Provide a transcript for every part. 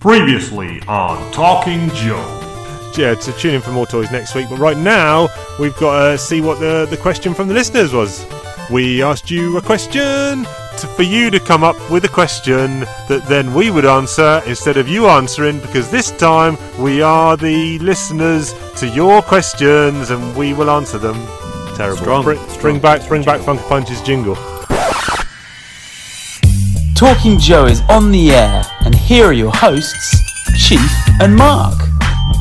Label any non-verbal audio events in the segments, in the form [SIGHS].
Previously on Talking Joe. Yeah, to tune in for more toys next week. But right now, we've got to see what the, the question from the listeners was. We asked you a question to, for you to come up with a question that then we would answer instead of you answering because this time we are the listeners to your questions and we will answer them. Terrible. Strong. Bring, bring back, bring back Funky Bunch's jingle. Talking Joe is on the air, and here are your hosts, Chief and Mark.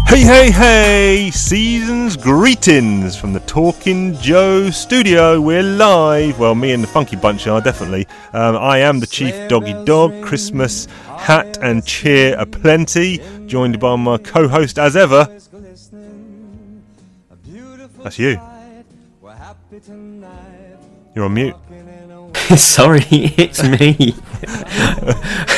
Hey, hey, hey! Season's greetings from the Talking Joe studio. We're live. Well, me and the Funky Bunch are definitely. Um, I am the Chief Doggy Dog. Christmas hat and cheer aplenty. Joined by my co-host as ever. That's you. You're on mute. [LAUGHS] Sorry, it's me. [LAUGHS]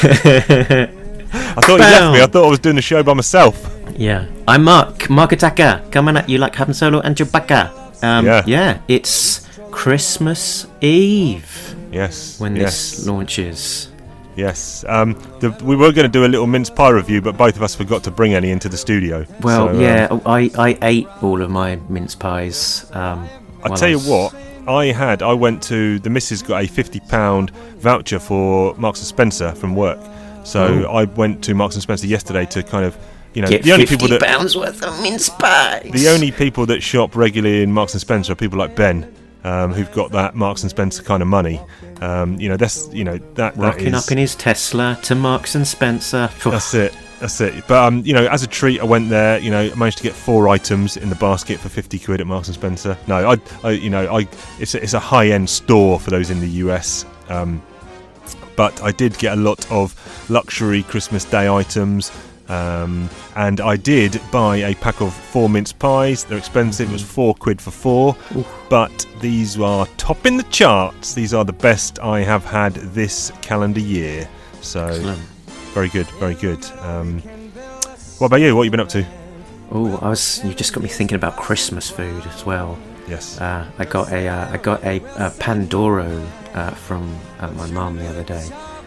I thought you left me. I thought I was doing the show by myself. yeah, I'm Mark, Mark Ataka, coming at you like Han Solo and Chewbacca. Um, Yeah. yeah, it's Christmas Eve Yes. when yes. this launches. Yes. Um, the, we were going to do a little mince pie review, but both of us forgot to bring any into the studio. Well, So, um, yeah, I, I ate all of my mince pies. Um, I tell you was- what, I had. I went to the missus got a fifty pound voucher for Marks and Spencer from work, so. I went to Marks and Spencer yesterday to kind of, you know, Get the only 50 people that pounds worth of mince pies. the only people that shop regularly in Marks and Spencer are people like Ben. Um, who've got that Marks and Spencer kind of money? Um, you know, that's you know that that rocking is- up in his Tesla to Marks and Spencer. That's it. That's it. But um, you know, as a treat, I went there. You know, I managed to get four items in the basket for fifty quid at Marks and Spencer. No, I, I you know, I it's a, it's a high end store for those in the US. Um, but I did get a lot of luxury Christmas Day items. Um, and I did buy a pack of four mince pies. They're expensive. It was four quid for four. But these are topping the charts. These are the best I have had this calendar year. So Excellent. Very good, very good. Um, what about you? What have you been up to? Oh, I was. You just got me thinking about Christmas food as well. Yes. Uh, I got a uh, I got a, a Pandoro uh, from uh, my mum the other day.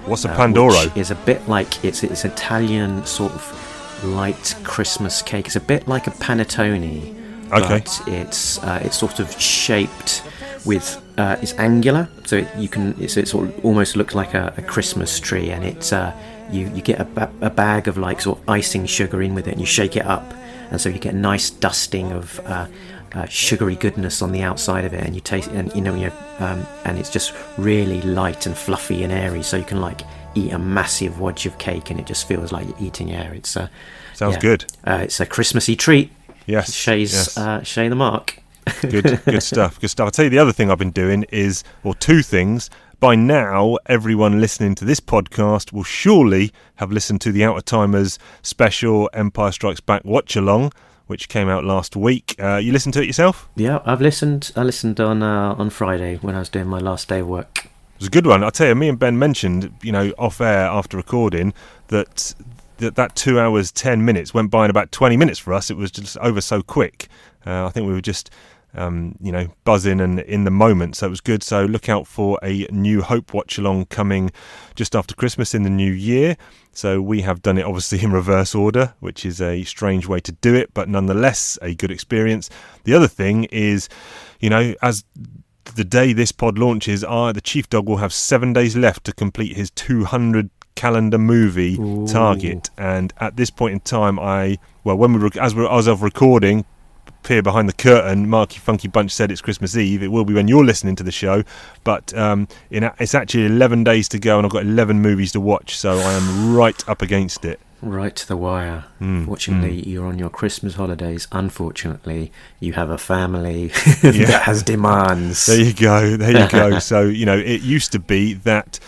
What's a uh, Pandoro? which is a bit like it's it's Italian sort of light Christmas cake. It's a bit like a panettone, Okay. but it's uh, it's sort of shaped with uh, it's angular, so it, you can it's it sort of almost looks like a, a Christmas tree, and it's uh, you you get a, ba- a bag of like sort of icing sugar in with it, and you shake it up, and so you get a nice dusting of. Uh, uh, sugary goodness on the outside of it, and you taste, and you know, you um, and it's just really light and fluffy and airy, so you can like eat a massive wodge of cake, and it just feels like you're eating air. It's uh, Sounds yeah. good. Uh, it's a Christmassy treat. Yes. Shay's yes. uh, Shay the Mark. [LAUGHS] good, good stuff. Good stuff. I'll tell you the other thing I've been doing is, or two things. By now, everyone listening to this podcast will surely have listened to the Outer Timers special Empire Strikes Back watch along, which came out last week. Uh, you listened to it yourself? Yeah, I've listened. I listened on uh, on Friday when I was doing my last day of work. It was a good one. I'll tell you, me and Ben mentioned, you know, off air after recording that that, that two hours, 10 minutes went by in about 20 minutes for us. It was just over so quick. Uh, I think we were just, um, you know, buzzing and in the moment. So it was good. So look out for a New Hope watch along coming just after Christmas in the new year. So we have done it obviously in reverse order, which is a strange way to do it, but nonetheless a good experience. The other thing is, you know, as the day this pod launches, I, the Chief Dog, will have seven days left to complete his 200 calendar movie target. And at this point in time, I well, when we rec- as we as of recording, peer behind the curtain, Marky Funky Bunch said it's Christmas Eve. It will be when you're listening to the show, but um, in a- it's actually 11 days to go, and I've got 11 movies to watch, so I am right up against it. Right to the wire. Mm, Fortunately, you're on your Christmas holidays. Unfortunately, you have a family [LAUGHS] Yeah. that has demands. There you go. There you go. [LAUGHS] so, you know, it used to be that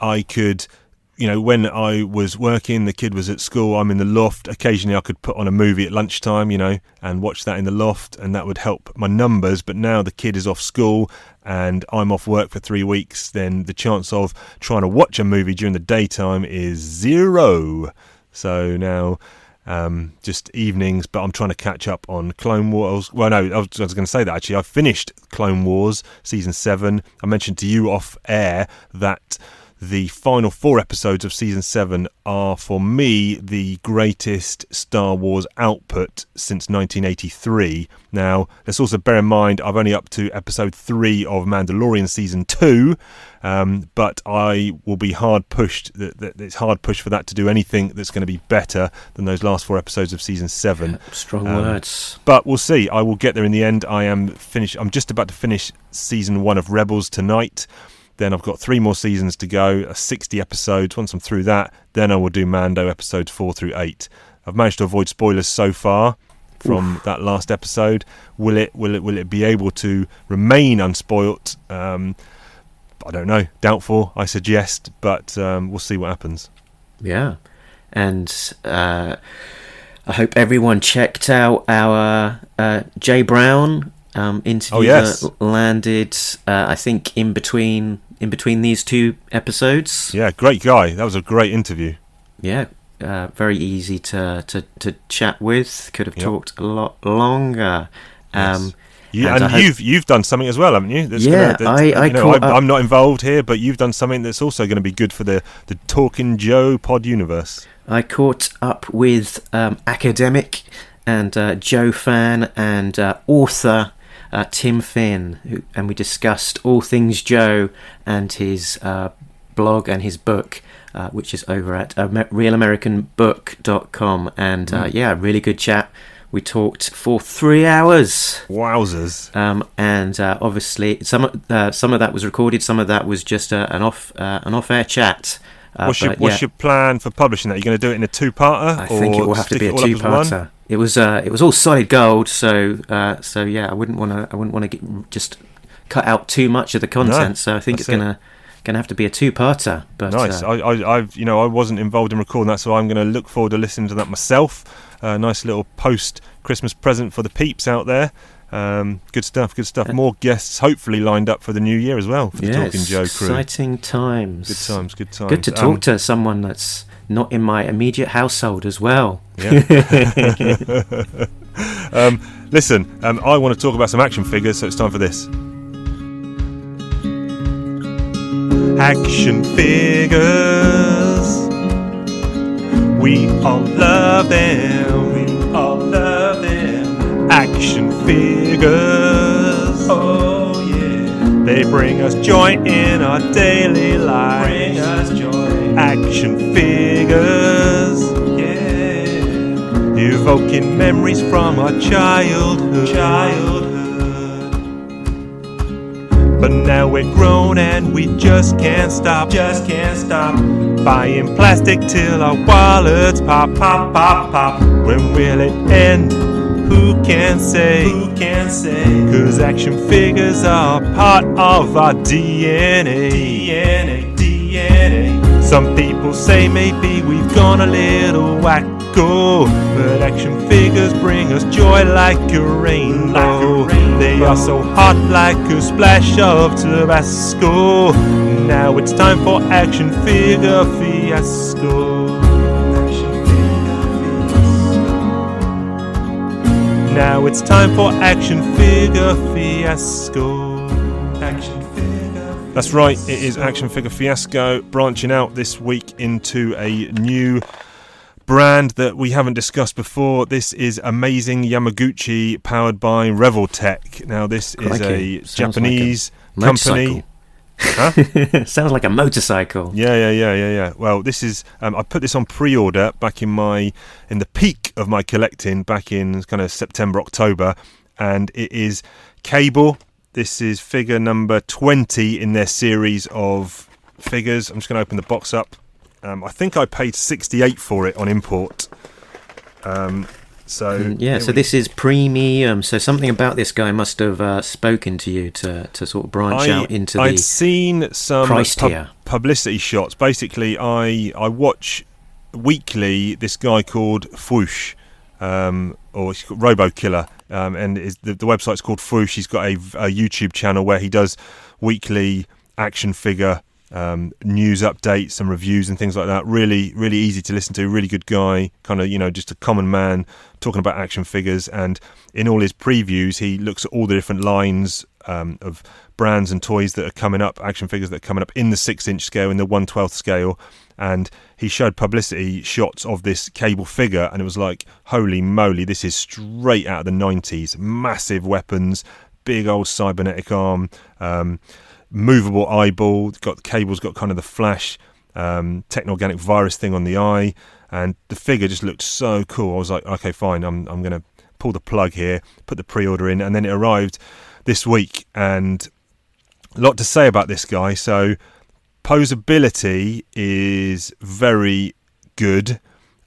I could, you know, when I was working, the kid was at school, I'm in the loft. Occasionally I could put on a movie at lunchtime, you know, and watch that in the loft, and that would help my numbers. But now the kid is off school and I'm off work for three weeks, then the chance of trying to watch a movie during the daytime is zero. So now um, just evenings, but I'm trying to catch up on Clone Wars. Well, no, I was, was going to say that actually. I finished Clone Wars season seven. I mentioned to you off air that the final four episodes of season seven are, for me, the greatest Star Wars output since 1983. Now, let's also bear in mind I've only up to episode three of Mandalorian season two, um, but I will be hard pushed. That, that it's hard pushed for that to do anything that's going to be better than those last four episodes of season seven. Strong Um, words. But we'll see. I will get there in the end. I am finished. I'm just about to finish season one of Rebels tonight. Then I've got three more seasons to go, uh, 60 episodes. Once I'm through that, then I will do Mando episodes four through eight. I've managed to avoid spoilers so far from that last episode. Will it? Will it? Will it be able to remain unspoilt? Um, I don't know. Doubtful. I suggest, but um, we'll see what happens. Yeah. And uh, I hope everyone checked out our uh, Jay Brown um, interview Oh, yes. that landed, uh, I think, in between in between these two episodes. Yeah, great guy. That was a great interview. Yeah. Uh, very easy to, to, to chat with. Could have Yep. talked a lot longer. Um, Yes. You, And and hope- you've you've done something as well, haven't you? That's Yeah, that's- I- I you know, up- I'm not involved here, but you've done something that's also going to be good for the the Talking Joe Pod universe. I caught up with um, academic and uh, Joe fan and uh, author uh, Tim Finn, who, and we discussed all things Joe and his uh, blog and his book, uh, which is over at Amer- realamericanbook.com. And uh, yeah, really good chat. We talked for three hours. Wowzers! Um, and uh, obviously, some uh, some of that was recorded, some of that was just uh, an off uh, an off air chat. Uh, what's your what's yeah. your plan for publishing that? You're going to do it in a two-parter, I think it will have to be a all up as one? two-parter. It was uh, it was all solid gold, so uh, so yeah, I wouldn't want to I wouldn't want to just cut out too much of the content. so I think it's gonna gonna have to be a two-parter. But Nice. uh, I, I, I've, you know, I wasn't involved in recording that, so I'm going to look forward to listening to that myself. Uh, nice little post Christmas present for the peeps out there. Um, good stuff. Good stuff. More guests hopefully lined up for the new year as well for the yeah, Talking Joe crew. exciting times. Good times. Good times. Good to talk Um, to someone that's not in my immediate household as well. Yeah. [LAUGHS] um, listen, um, I want to talk about some action figures, so it's time for this. Action figures. We all love them. Figures. Oh yeah. They bring us joy in our daily life. Bring us joy. Action figures. Yeah. Evoking memories from our childhood. Childhood. But now we're grown and we just can't stop. Just can't stop. Buying plastic till our wallets pop, pop, pop, pop. When will it end? Who can say? Who can say? Cause action figures are part of our DNA. DNA, DNA. Some people say maybe we've gone a little wacko, but action figures bring us joy like a rainbow. They are so hot like a splash of Tabasco. Now it's time for action figure fiasco. Now it's time for action figure fiasco. Action figure. That's right. It is action figure fiasco branching out this week into a new brand that we haven't discussed before. This is Amazing Yamaguchi powered by Revoltech. Now this is Crikey, a sounds Japanese like a company. Huh? [LAUGHS] Sounds like a motorcycle. Yeah, yeah, yeah, yeah, yeah. Well, this is um, I put this on pre-order back in my in the peak of my collecting back in kind of September October, and it is Cable. This is figure number twenty in their series of figures. I'm just going to open the box up. Um, I think I paid sixty-eight for it on import. Um, so Mm, Yeah, so we- this is premium. So something about this guy must have uh, spoken to you to, to sort of branch out into the I'd seen some price pub- publicity shots. Basically, I I watch weekly this guy called Fwoosh, um, or he's called Robo Killer, um, and is, the, the website's called Fwoosh. He's got a, a YouTube channel where he does weekly action figure um, news updates and reviews and things like that. Really, really easy to listen to. Really good guy, kind of you know just a common man talking about action figures. And in all his previews, he looks at all the different lines um, of brands and toys that are coming up, action figures that are coming up in the six inch scale, in the one twelfth scale. And he showed publicity shots of this cable figure, and it was like, holy moly, this is straight out of the 90s. Massive weapons, big old cybernetic arm. Um, movable eyeball. Got the cables, got kind of the flash um, techno-organic virus thing on the eye, and the figure just looked so cool. I was like, okay, fine, I'm I'm gonna pull the plug here, put the pre-order in, and then it arrived this week, and a lot to say about this guy. So posability is very good.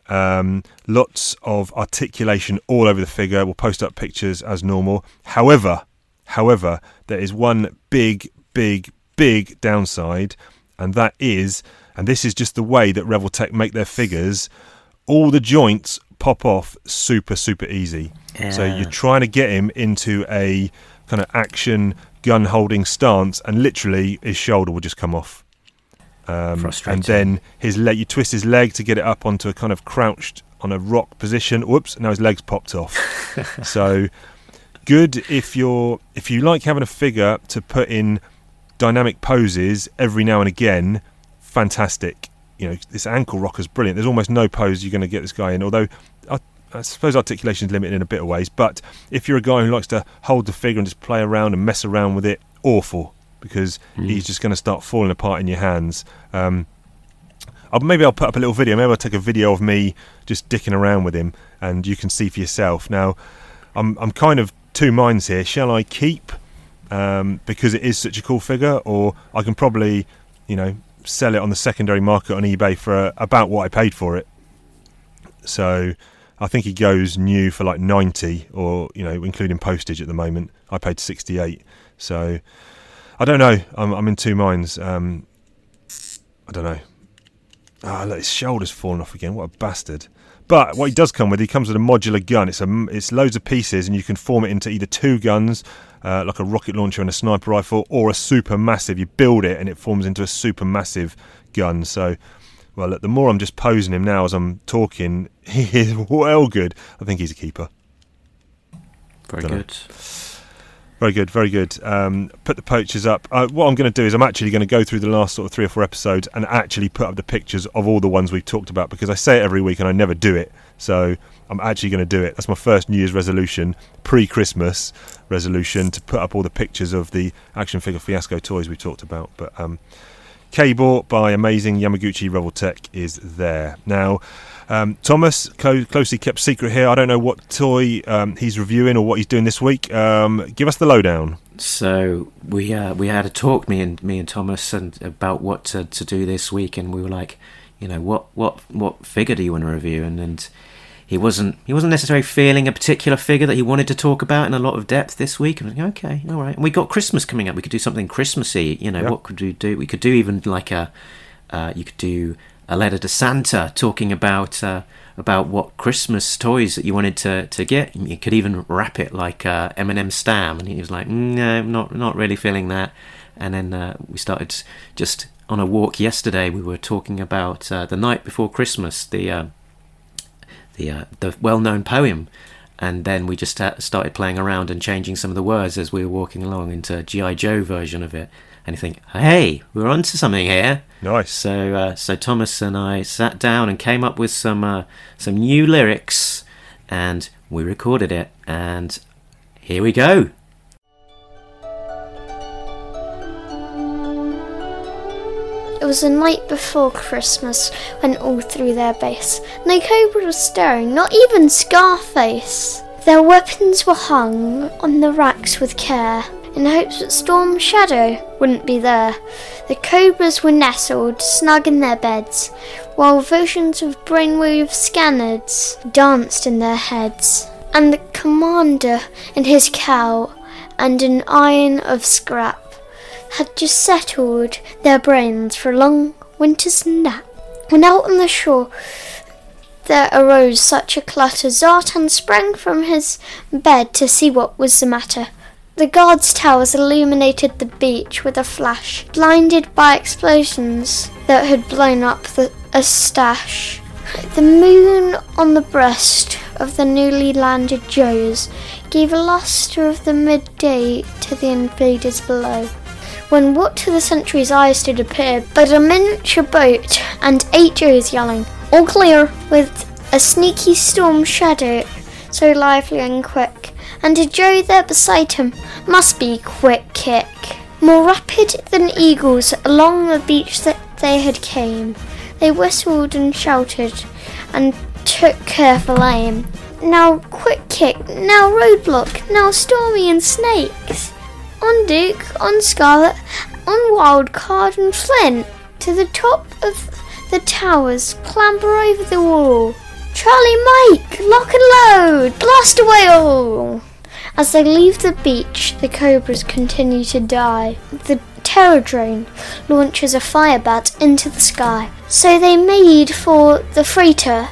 Um, lots of articulation all over the figure. We'll post up pictures as normal. However, however, there is one big, big, big downside, and that is, and this is just the way that Revoltech make their figures, all the joints pop off super, super easy. So you're trying to get him into a kind of action gun holding stance, and literally his shoulder will just come off. Um, and then his leg, you twist his leg to get it up onto a kind of crouched on a rock position. Whoops! Now his legs popped off. [LAUGHS] so good if you're if you like having a figure to put in dynamic poses every now and again. Fantastic. You know this ankle rocker's brilliant. There's almost no pose you're going to get this guy in. Although I, I suppose articulation is limited in a bit of ways. But if you're a guy who likes to hold the figure and just play around and mess around with it, awful because he's just going to start falling apart in your hands. Um, I'll, maybe I'll put up a little video. Maybe I'll take a video of me just dicking around with him, and you can see for yourself. Now, I'm I'm kind of two minds here. Shall I keep um, because it is such a cool figure, or I can probably, you know, sell it on the secondary market on eBay for uh, about what I paid for it. So I think he goes new for like 90 or, you know, including postage at the moment. I paid 68. So I don't know. I'm, I'm in two minds. Um, I don't know. Ah, look, his shoulder's fallen off again. What a bastard. But what he does come with, he comes with a modular gun. It's a, it's loads of pieces, and you can form it into either two guns, uh, like a rocket launcher and a sniper rifle, or a super massive. You build it, and it forms into a super massive gun. So, well, look, the more I'm just posing him now as I'm talking, [LAUGHS] he is well good. I think he's a keeper. Very Dunno. good. Very good, very good. Um, put the poachers up. Uh, what I'm going to do is I'm actually going to go through the last sort of three or four episodes and actually put up the pictures of all the ones we've talked about because I say it every week and I never do it. So I'm actually going to do it. That's my first New Year's resolution, pre-Christmas resolution, to put up all the pictures of the action figure fiasco toys we talked about. But um, K-Bought by amazing Yamaguchi Revoltech is there now. Um, Thomas, co- closely kept secret here. I don't know what toy um, he's reviewing or what he's doing this week. Um, give us the lowdown. So we uh, we had a talk me and me and Thomas and about what to, to do this week, and we were like, you know, what what what figure do you want to review? And and he wasn't he wasn't necessarily feeling a particular figure that he wanted to talk about in a lot of depth this week. And I was like, okay, all right. And we got Christmas coming up. We could do something Christmassy. You know, Yeah. what could we do? We could do even like a uh, you could do a letter to Santa talking about uh, about what Christmas toys that you wanted to, to get. You could even wrap it like uh, Eminem Stan, and he was like, "Mm, "No, not not really feeling that." And then uh, we started just on a walk yesterday. We were talking about uh, the night before Christmas, the uh, the uh, the well-known poem. And then we just started playing around and changing some of the words as we were walking along into a GI Joe version of it. And you think, hey, we're onto something here. Nice. So, uh, so Thomas and I sat down and came up with some uh, some new lyrics, and we recorded it. And here we go. It was the night before Christmas when all through their base no cobra was stirring, not even Scarface. Their weapons were hung on the racks with care, in hopes that Storm Shadow wouldn't be there. The cobras were nestled snug in their beds, while visions of brainwave scanners danced in their heads. And the commander in his cowl and an iron of scrap had just settled their brains for a long winter's nap. When out on the shore there arose such a clutter, Zartan sprang from his bed to see what was the matter. The guards' towers illuminated the beach with a flash, blinded by explosions that had blown up the, a stash. The moon on the breast of the newly landed Joes gave a lustre of the midday to the invaders below. When what to the sentry's eyes did appear but a miniature boat and eight Joes yelling, All clear, with a sneaky storm shadow so lively and quick, and a Joe there beside him must be quick kick. More rapid than eagles along the beach that they had came, they whistled and shouted and took careful aim. Now quick kick, now roadblock, now stormy and snakes. On Duke, on Scarlet, on Wild Card and Flint, to the top of the towers, clamber over the wall. Charlie Mike, lock and load, blast away all! As they leave the beach, the cobras continue to die. The terror drone launches a firebat into the sky. So they made for the freighter,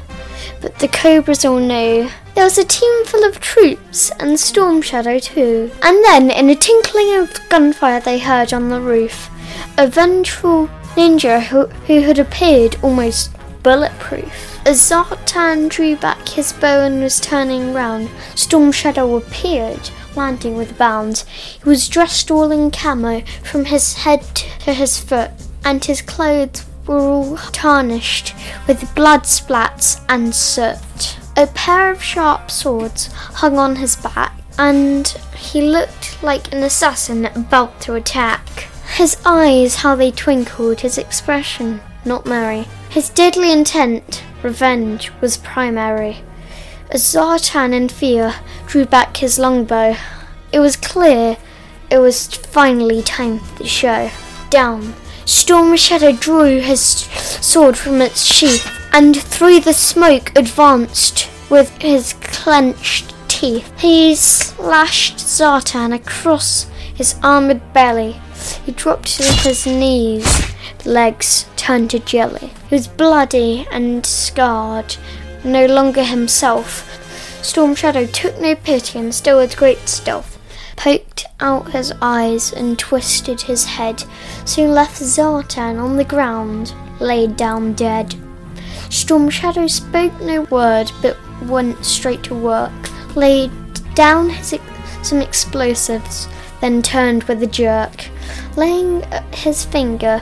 but the cobras all knew. There was a team full of troops and Storm Shadow too. And then, in a tinkling of gunfire they heard on the roof, a vengeful ninja who, who had appeared almost bulletproof. As Zartan drew back his bow and was turning round, Storm Shadow appeared, landing with a bound. He was dressed all in camo from his head to his foot, and his clothes were all tarnished with blood splats and soot. A pair of sharp swords hung on his back, and he looked like an assassin about to attack. His eyes, how they twinkled, his expression, not merry. His deadly intent, revenge, was primary. As Zartan in fear drew back his longbow, it was clear it was finally time for the show. Down, Storm Shadow drew his sword from its sheath and through the smoke advanced with his clenched teeth. He slashed Zartan across his armored belly. He dropped to his knees, legs turned to jelly. He was bloody and scarred, no longer himself. Storm Shadow took no pity and still with great stealth poked out his eyes and twisted his head, soon left Zartan on the ground, laid down dead. Storm Shadow spoke no word but went straight to work, laid down his ex- some explosives, then turned with a jerk, laying his finger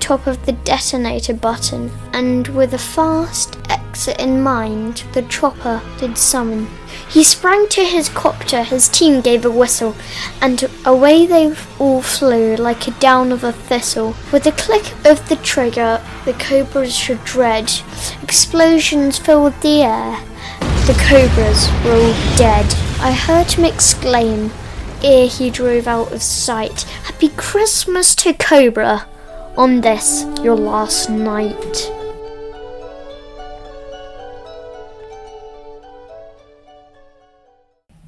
top of the detonator button, and with a fast exit in mind, the chopper did summon. He sprang to his copter, his team gave a whistle, and away they all flew like a down of a thistle. With a click of the trigger, the cobras should dread. Explosions filled the air. The cobras were all dead. I heard him exclaim, ere he drove out of sight, Happy Christmas to Cobra! on this, your last night.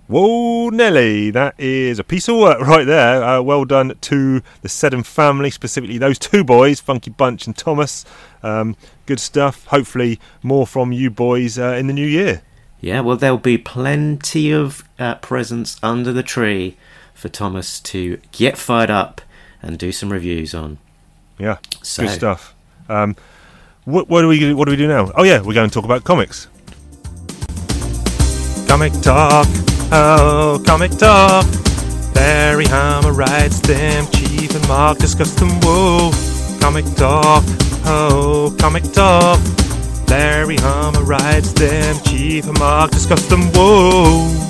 Whoa, Nelly, that is a piece of work right there. Uh, well done to the Seddon family, specifically those two boys, Funky Bunch and Thomas. Um, good stuff. Hopefully, more from you boys uh, in the new year. Yeah, well, there'll be plenty of uh, presents under the tree for Thomas to get fired up and do some reviews on. Yeah, So- good stuff. Um, what, what do we what do we do now? Oh yeah, we're going to talk about comics. Comic talk, oh comic talk. Barry Hammer writes them, Chief and Mark discuss them. Whoa, comic talk, oh comic talk. Larry Hama writes them, Chief and Mark discuss them. Whoa.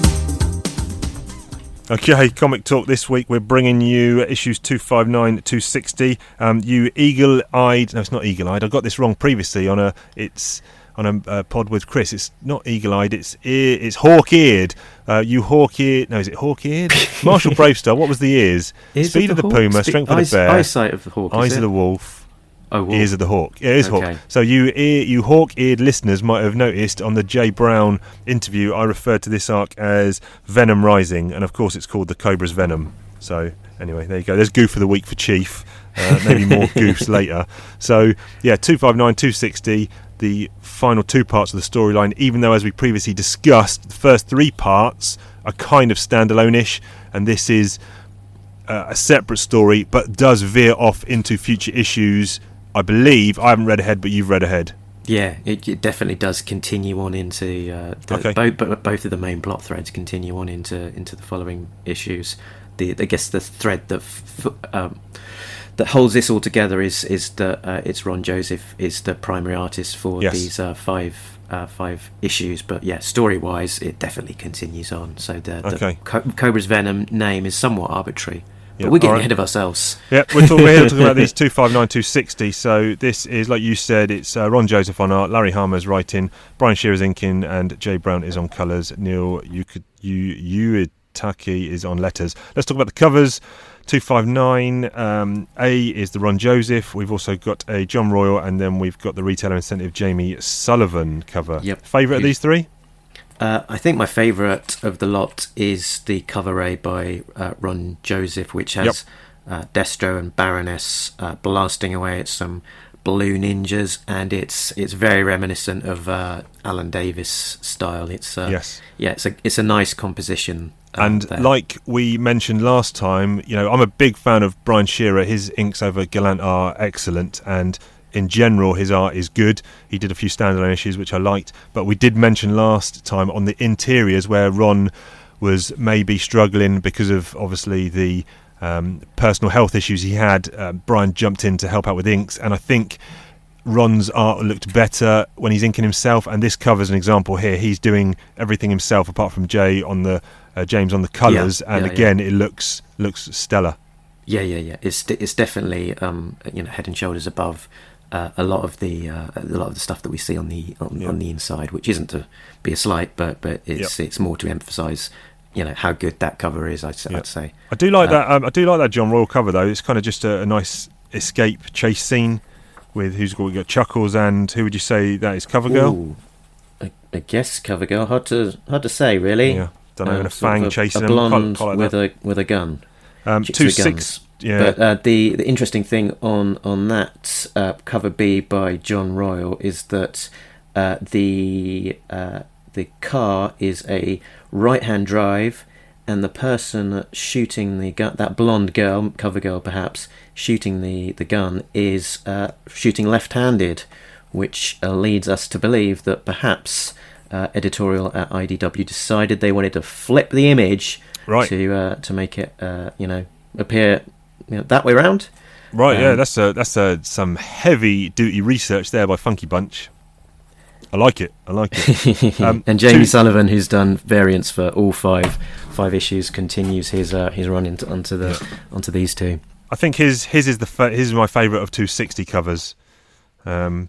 Okay, Comic Talk this week. We're bringing you issues 259 260. Um, you eagle eyed, no, it's not eagle eyed. I got this wrong previously on a, it's on a uh, pod with Chris. It's not eagle eyed, it's ear, it's hawk eared. Uh, you hawk eared, no, is it hawk eared? [LAUGHS] Marshal BraveStarr, what was the ears? Ears Speed of the, hawk? puma, Spe- strength of the bear, Eyesight of the hawk. is eyes of the wolf. Oh, wolf. Ears of the hawk. Yeah, it is Okay. hawk. So you ear, you hawk-eared listeners might have noticed on the Jay Brown interview, I referred to this arc as Venom Rising, and of course it's called the Cobra's Venom. So anyway, there you go. There's goof of the week for Chief. Uh, maybe more [LAUGHS] goofs later. So yeah, two five nine two sixty. The final two parts of the storyline, even though as we previously discussed, the first three parts are kind of standalone-ish. and this is uh, a separate story, but does veer off into future issues. I believe I haven't read ahead, but you've read ahead. Yeah, it, it definitely does continue on into uh, the, Okay. both, both both of the main plot threads continue on into into the following issues. The I guess the thread that f- um, that holds this all together is is that uh, it's Ron Joseph is the primary artist for Yes. these uh, five uh, five issues. But yeah, story wise, it definitely continues on. So the, the Okay. Co- Cobra's Venom name is somewhat arbitrary, but we're getting alright. ahead of ourselves. Yeah, we're, talking, we're here talking about these [LAUGHS] 259, 260. So this is, like you said, it's uh, Ron Joseph on art, Larry Hama's writing, Brian Shearer's inking, and Jay Brown is on colours. Neil Uka- U- Uyetake is on letters. Let's talk about the covers. 259 um, A is the Ron Joseph. We've also got a John Royle, and then we've got the retailer incentive Jamie Sullivan cover. Yep. Favourite of these three? Uh, I think my favourite of the lot is the cover A by uh, Ron Joseph, which has uh, Destro and Baroness uh, blasting away at some blue ninjas, and it's it's very reminiscent of uh, Alan Davis style. It's uh, Yes. yeah, it's a it's a nice composition. uh, And there. like we mentioned last time, you know, I'm a big fan of Brian Shearer. His inks over Gallant are excellent, and in general, his art is good. He did a few standalone issues which I liked, but we did mention last time on the interiors where Ron was maybe struggling because of obviously the um, personal health issues he had. Uh, Brian jumped in to help out with inks, and I think Ron's art looked better when he's inking himself, and this covers an example here. He's doing everything himself, apart from Jay on the uh, James on the colours, and yeah, yeah. again, it looks looks stellar. Yeah, yeah, yeah. It's it's definitely um, you know head and shoulders above uh, a lot of the uh, a lot of the stuff that we see on the on, Yeah. on the inside, which isn't to be a slight, but but it's it's more to emphasise you know how good that cover is. I'd, Yeah. I'd say. I do like Uh, that. Um, I do like that John Royle cover though. It's kind of just a, a nice escape chase scene with who's got, got Chuckles and who would you say that is Cover Girl? Ooh, I, I guess cover girl. Hard to hard to say, really. Yeah, don't know, and a fang chasing a him. Quite- blonde quite like with that. a with a gun. Um, chicks two six. guns. Yeah, But uh, the the interesting thing on on that uh, cover B by John Royle is that uh, the uh, the car is a right hand drive, and the person shooting the gun, that blonde girl, cover girl perhaps, shooting the the gun is uh, shooting left handed, which uh, leads us to believe that perhaps. Uh, editorial at IDW decided they wanted to flip the image Right. to uh, to make it uh, you know appear you know, that way round. right. yeah, um, that's a that's a some heavy duty research there by Funky Bunch. I like it. I like it. [LAUGHS] Um, and Jamie two- Sullivan, who's done variants for all five five issues, continues his uh, his run into onto the onto these two. I think his his is the fa- his is my favourite of 260 covers. Um,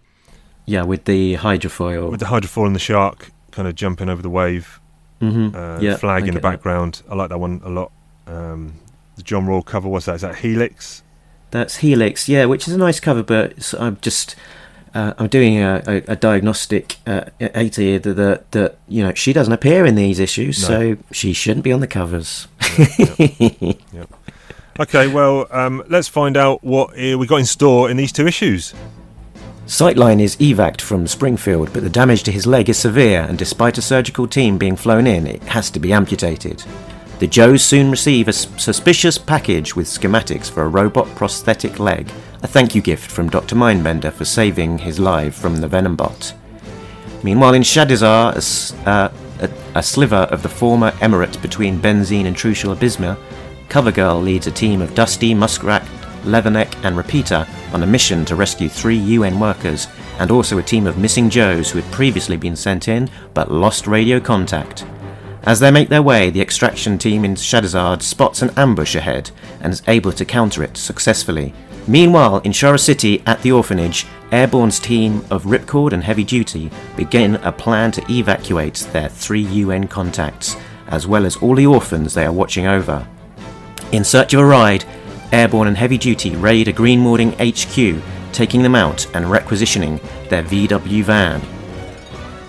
Yeah, with the hydrofoil. with the hydrofoil and the shark kind of jumping over the wave, mm-hmm. uh, yeah, flag in the get that. background. I like that one a lot. Um, the John Royle cover, what's that? Is that Helix? That's Helix, yeah, which is a nice cover, but I'm just uh, I'm doing a, a, a diagnostic uh, eight here that, that that you know she doesn't appear in these issues, No. so she shouldn't be on the covers. [LAUGHS] Okay, well, um, let's find out what uh, we got in store in these two issues. Sightline is evac'd from Springfield, but the damage to his leg is severe, and despite a surgical team being flown in, it has to be amputated. The Joes soon receive a suspicious package with schematics for a robot prosthetic leg, a thank you gift from Dr. Mindbender for saving his life from the Venombot. Meanwhile, in Shadizar, a, uh, a, a sliver of the former emirate between Benzheen and Trucial Abysmia, Covergirl leads a team of Dusty, Muskrat, Leatherneck, and Repeater on a mission to rescue three UN workers, and also a team of missing Joes who had previously been sent in but lost radio contact. As they make their way, the extraction team in Shadizar spots an ambush ahead and is able to counter it successfully. Meanwhile, in Shara City at the orphanage, Airborne's team of Ripcord and Heavy Duty begin a plan to evacuate their three UN contacts, as well as all the orphans they are watching over. In search of a ride, Airborne and Heavy Duty raid a Green Morning HQ, taking them out and requisitioning their VW van.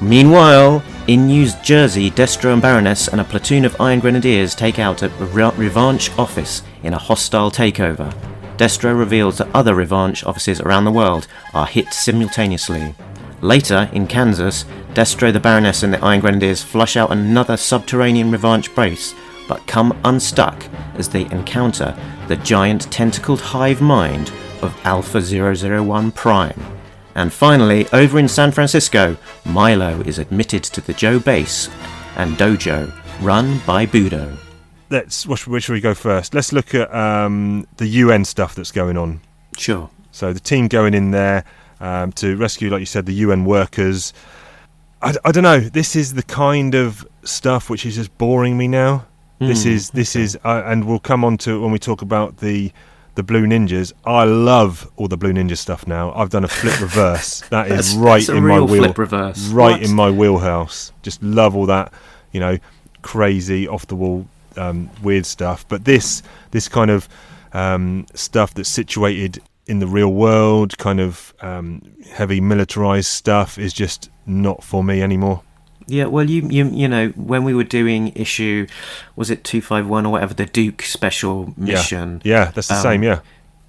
Meanwhile, in New Jersey, Destro and Baroness and a platoon of Iron Grenadiers take out a Re- Revanche office in a hostile takeover. Destro reveals that other Revanche offices around the world are hit simultaneously. Later, in Kansas, Destro, the Baroness, and the Iron Grenadiers flush out another subterranean Revanche base, but come unstuck as they encounter the giant tentacled hive mind of Alpha 001 Prime. And finally, over in San Francisco, Milo is admitted to the Joe base and dojo run by Budo. Let's which, which should we go first? Let's look at um, the UN stuff that's going on. Sure. So the team going in there um, to rescue, like you said, the UN workers. I, I don't know. This is the kind of stuff which is just boring me now. this Mm, is this is, uh, and we'll come on to it when we talk about the the Blue Ninjas. I love all the Blue Ninja stuff now. I've done a flip [LAUGHS] reverse. That is right in my wheel, right What? in my wheelhouse. Just love all that, you know, crazy off the wall um, weird stuff. But this this kind of um, stuff that's situated in the real world, kind of um, heavy militarized stuff, is just not for me anymore. Yeah, well, you you you know when we were doing issue, was it two five one or whatever the Duke special mission? Yeah, yeah, that's the Um, same. Yeah,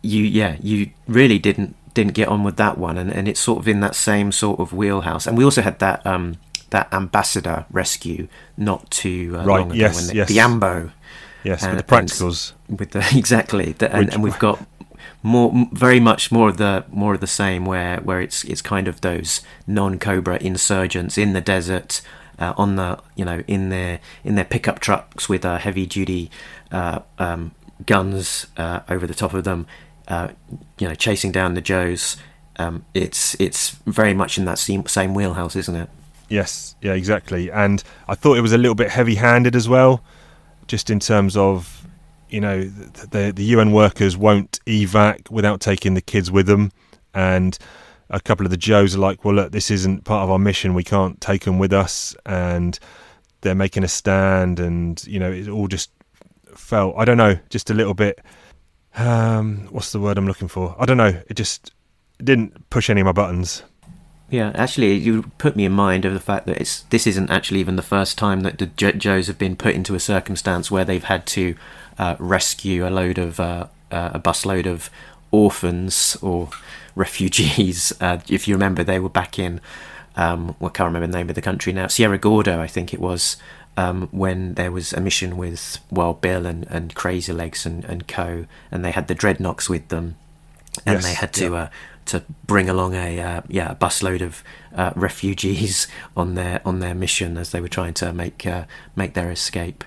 You yeah you really didn't didn't get on with that one, and, and it's sort of in that same sort of wheelhouse. And we also had that um that ambassador rescue not too uh, Right, long ago yes, when the, yes. the Ambo yes, and- with the practicals. with the exactly. The, and, Which- and we've got more very much more of the more of the same where where it's it's kind of those non-cobra insurgents in the desert uh, on the you know in their in their pickup trucks with uh, heavy duty uh, um, guns uh, over the top of them uh, you know chasing down the joes. Um, it's it's very much in that same, same wheelhouse isn't it Yes, yeah, exactly. And I thought it was a little bit heavy-handed as well, just in terms of, you know, the the, UN workers won't evac without taking the kids with them, and a couple of the Joes are like, well, look, this isn't part of our mission. We can't take them with us, and they're making a stand, and you know, it all just felt, I don't know, just a little bit. Um, what's the word I'm looking for? I don't know. It just didn't push any of my buttons. Yeah, actually, you put me in mind of the fact that it's this isn't actually even the first time that the jo- Joes have been put into a circumstance where they've had to uh, rescue a load of uh, uh, a busload of orphans or refugees. [LAUGHS] Uh, if you remember, they were back in um, well, I can't remember the name of the country now. Sierra Gordo, I think it was. Um, when there was a mission with Wild Bill and, and Crazy Legs and, and co, and they had the dreadnoughts with them, and Yes, they had to yeah. To bring along a uh, yeah a busload of uh, refugees [LAUGHS] on their on their mission as they were trying to make uh, make their escape.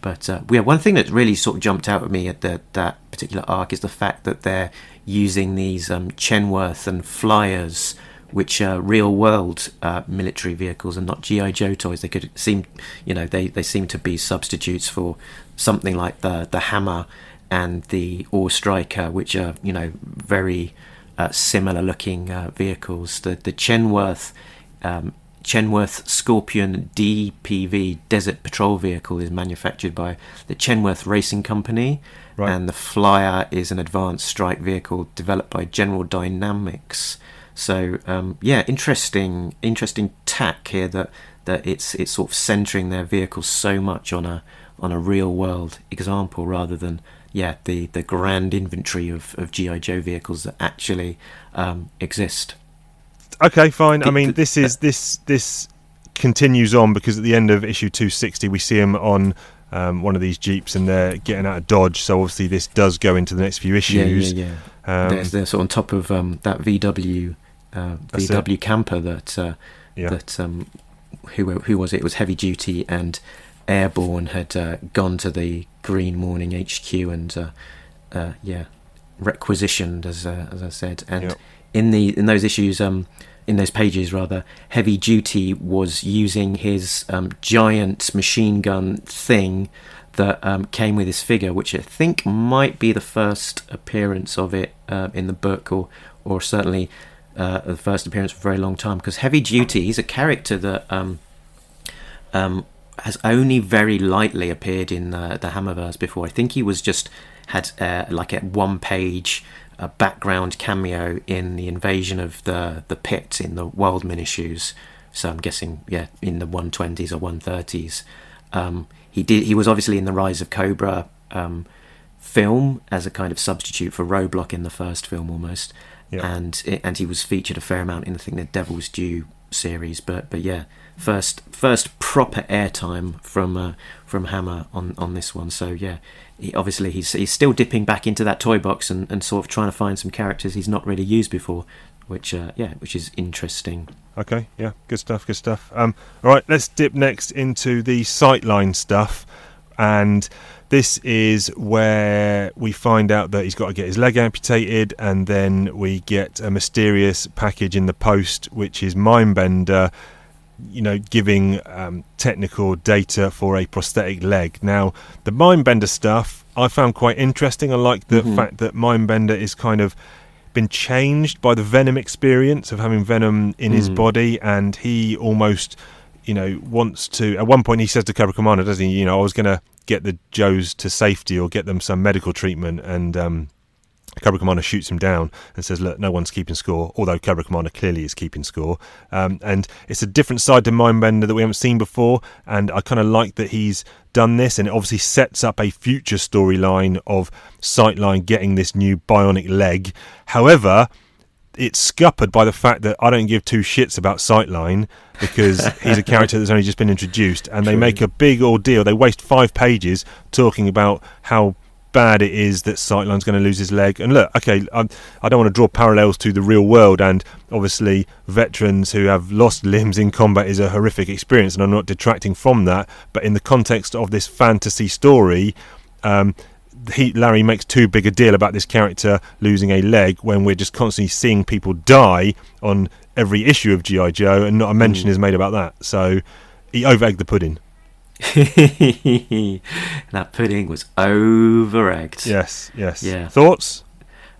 But uh, yeah, one thing that really sort of jumped out at me at the, that particular arc is the fact that they're using these um, Chenowth and Flyers, which are real world uh, military vehicles and not GI Joe toys. They could seem, you know, they, they seem to be substitutes for something like the the Hammer and the AWE Striker, which are you know very uh, similar looking uh, vehicles. The the Chenowth um, Chenowth Scorpion DPV Desert Patrol Vehicle is manufactured by the Chenowth Racing Company, Right. and the Flyer is an advanced strike vehicle developed by General Dynamics. So um, yeah, interesting, interesting tack here that that it's it's sort of centering their vehicles so much on a on a real world example rather than yeah the the grand inventory of, of GI Joe vehicles that actually um, exist. Okay, fine. I mean, this is this this continues on because at the end of issue 260, we see him on um, one of these jeeps and they're getting out of Dodge. So obviously, this does go into the next few issues. Yeah, yeah, yeah. Um, they're, they're sort of on top of um, that VW uh, VW camper that uh, yeah. that um, who who was it? It was heavy duty and airborne had uh, gone to the Green Morning HQ and uh, uh, yeah requisitioned as uh, as I said and Yep. in the in those issues um in those pages rather heavy duty was using his um, giant machine gun thing that um, came with his figure which I think might be the first appearance of it uh, in the book or or certainly uh, the first appearance for a very long time because heavy duty he's a character that um, um, has only very lightly appeared in the, the Hamaverse before. I think he was just had uh, like a one page uh, background cameo in the invasion of the the pit in the Wildman issues. So I'm guessing, yeah, in the 120s or 130s. Um, he did. He was obviously in the Rise of Cobra um, film as a kind of substitute for Roadblock in the first film, almost. Yeah. And and he was featured a fair amount in I think the Devil's Due series. But but yeah, first first proper airtime from uh, from Hama on on this one. So yeah, he, obviously he's he's still dipping back into that toy box and, and sort of trying to find some characters he's not really used before, which uh, yeah, which is interesting. Okay, yeah, good stuff, good stuff. Um, all right, let's dip next into the sightline stuff, and this is where we find out that he's got to get his leg amputated, and then we get a mysterious package in the post, which is Mindbender you know, giving um, technical data for a prosthetic leg. Now, the Mindbender stuff I found quite interesting. I like the Mhm. fact that Mindbender is kind of been changed by the Venom experience of having Venom in his Mm. body, and he almost, you know, wants to. At one point, he says to Cobra Commander, doesn't he? You know, I was going to get the Joes to safety or get them some medical treatment, and um, Cobra Commander shoots him down and says, "Look, no one's keeping score." Although Cobra Commander clearly is keeping score, um, and it's a different side to Mindbender that we haven't seen before. And I kind of like that he's done this, and it obviously sets up a future storyline of Sightline getting this new bionic leg. However, it's scuppered by the fact that I don't give two shits about Sightline because [LAUGHS] he's a character that's only just been introduced, and they make a big ordeal. They waste five pages talking about how bad it is that Sightline's going to lose his leg. And look, okay, I, I don't want to draw parallels to the real world, and obviously veterans who have lost limbs in combat is a horrific experience, and I'm not detracting from that. But in the context of this fantasy story, um, he, Larry makes too big a deal about this character losing a leg when we're just constantly seeing people die on every issue of GI Joe, and not a mention Mm. is made about that. So he over egged the pudding. [LAUGHS] that pudding was over egged. Yes, yes. Yeah. Thoughts?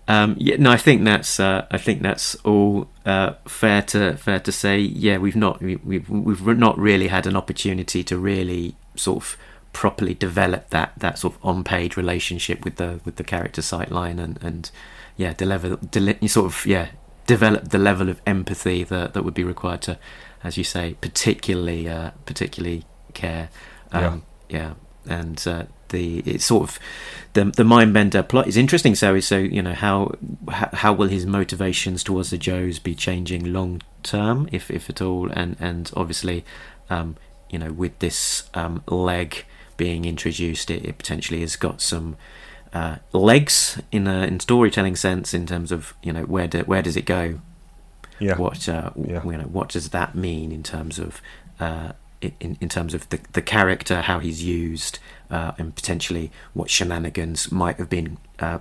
Um, yeah, no, I think that's uh, I think that's all uh, fair to fair to say. Yeah, we've not we, we've we've not really had an opportunity to really sort of properly develop that that sort of on page relationship with the with the character sightline and and yeah, deliver deli- sort of yeah develop the level of empathy that that would be required to, as you say, particularly uh, particularly care. Um, yeah. and uh, the it's sort of the the mindbender plot is interesting. So so you know how how, will his motivations towards the Joes be changing long term, if if at all, and and obviously, um, you know, with this um, leg being introduced, it, it potentially has got some. Uh, legs in a in storytelling sense, in terms of you know where do, where does it go? Yeah. What uh, Yeah. you know what does that mean in terms of uh, in in terms of the the character, how he's used, uh, and potentially what shenanigans might have been uh,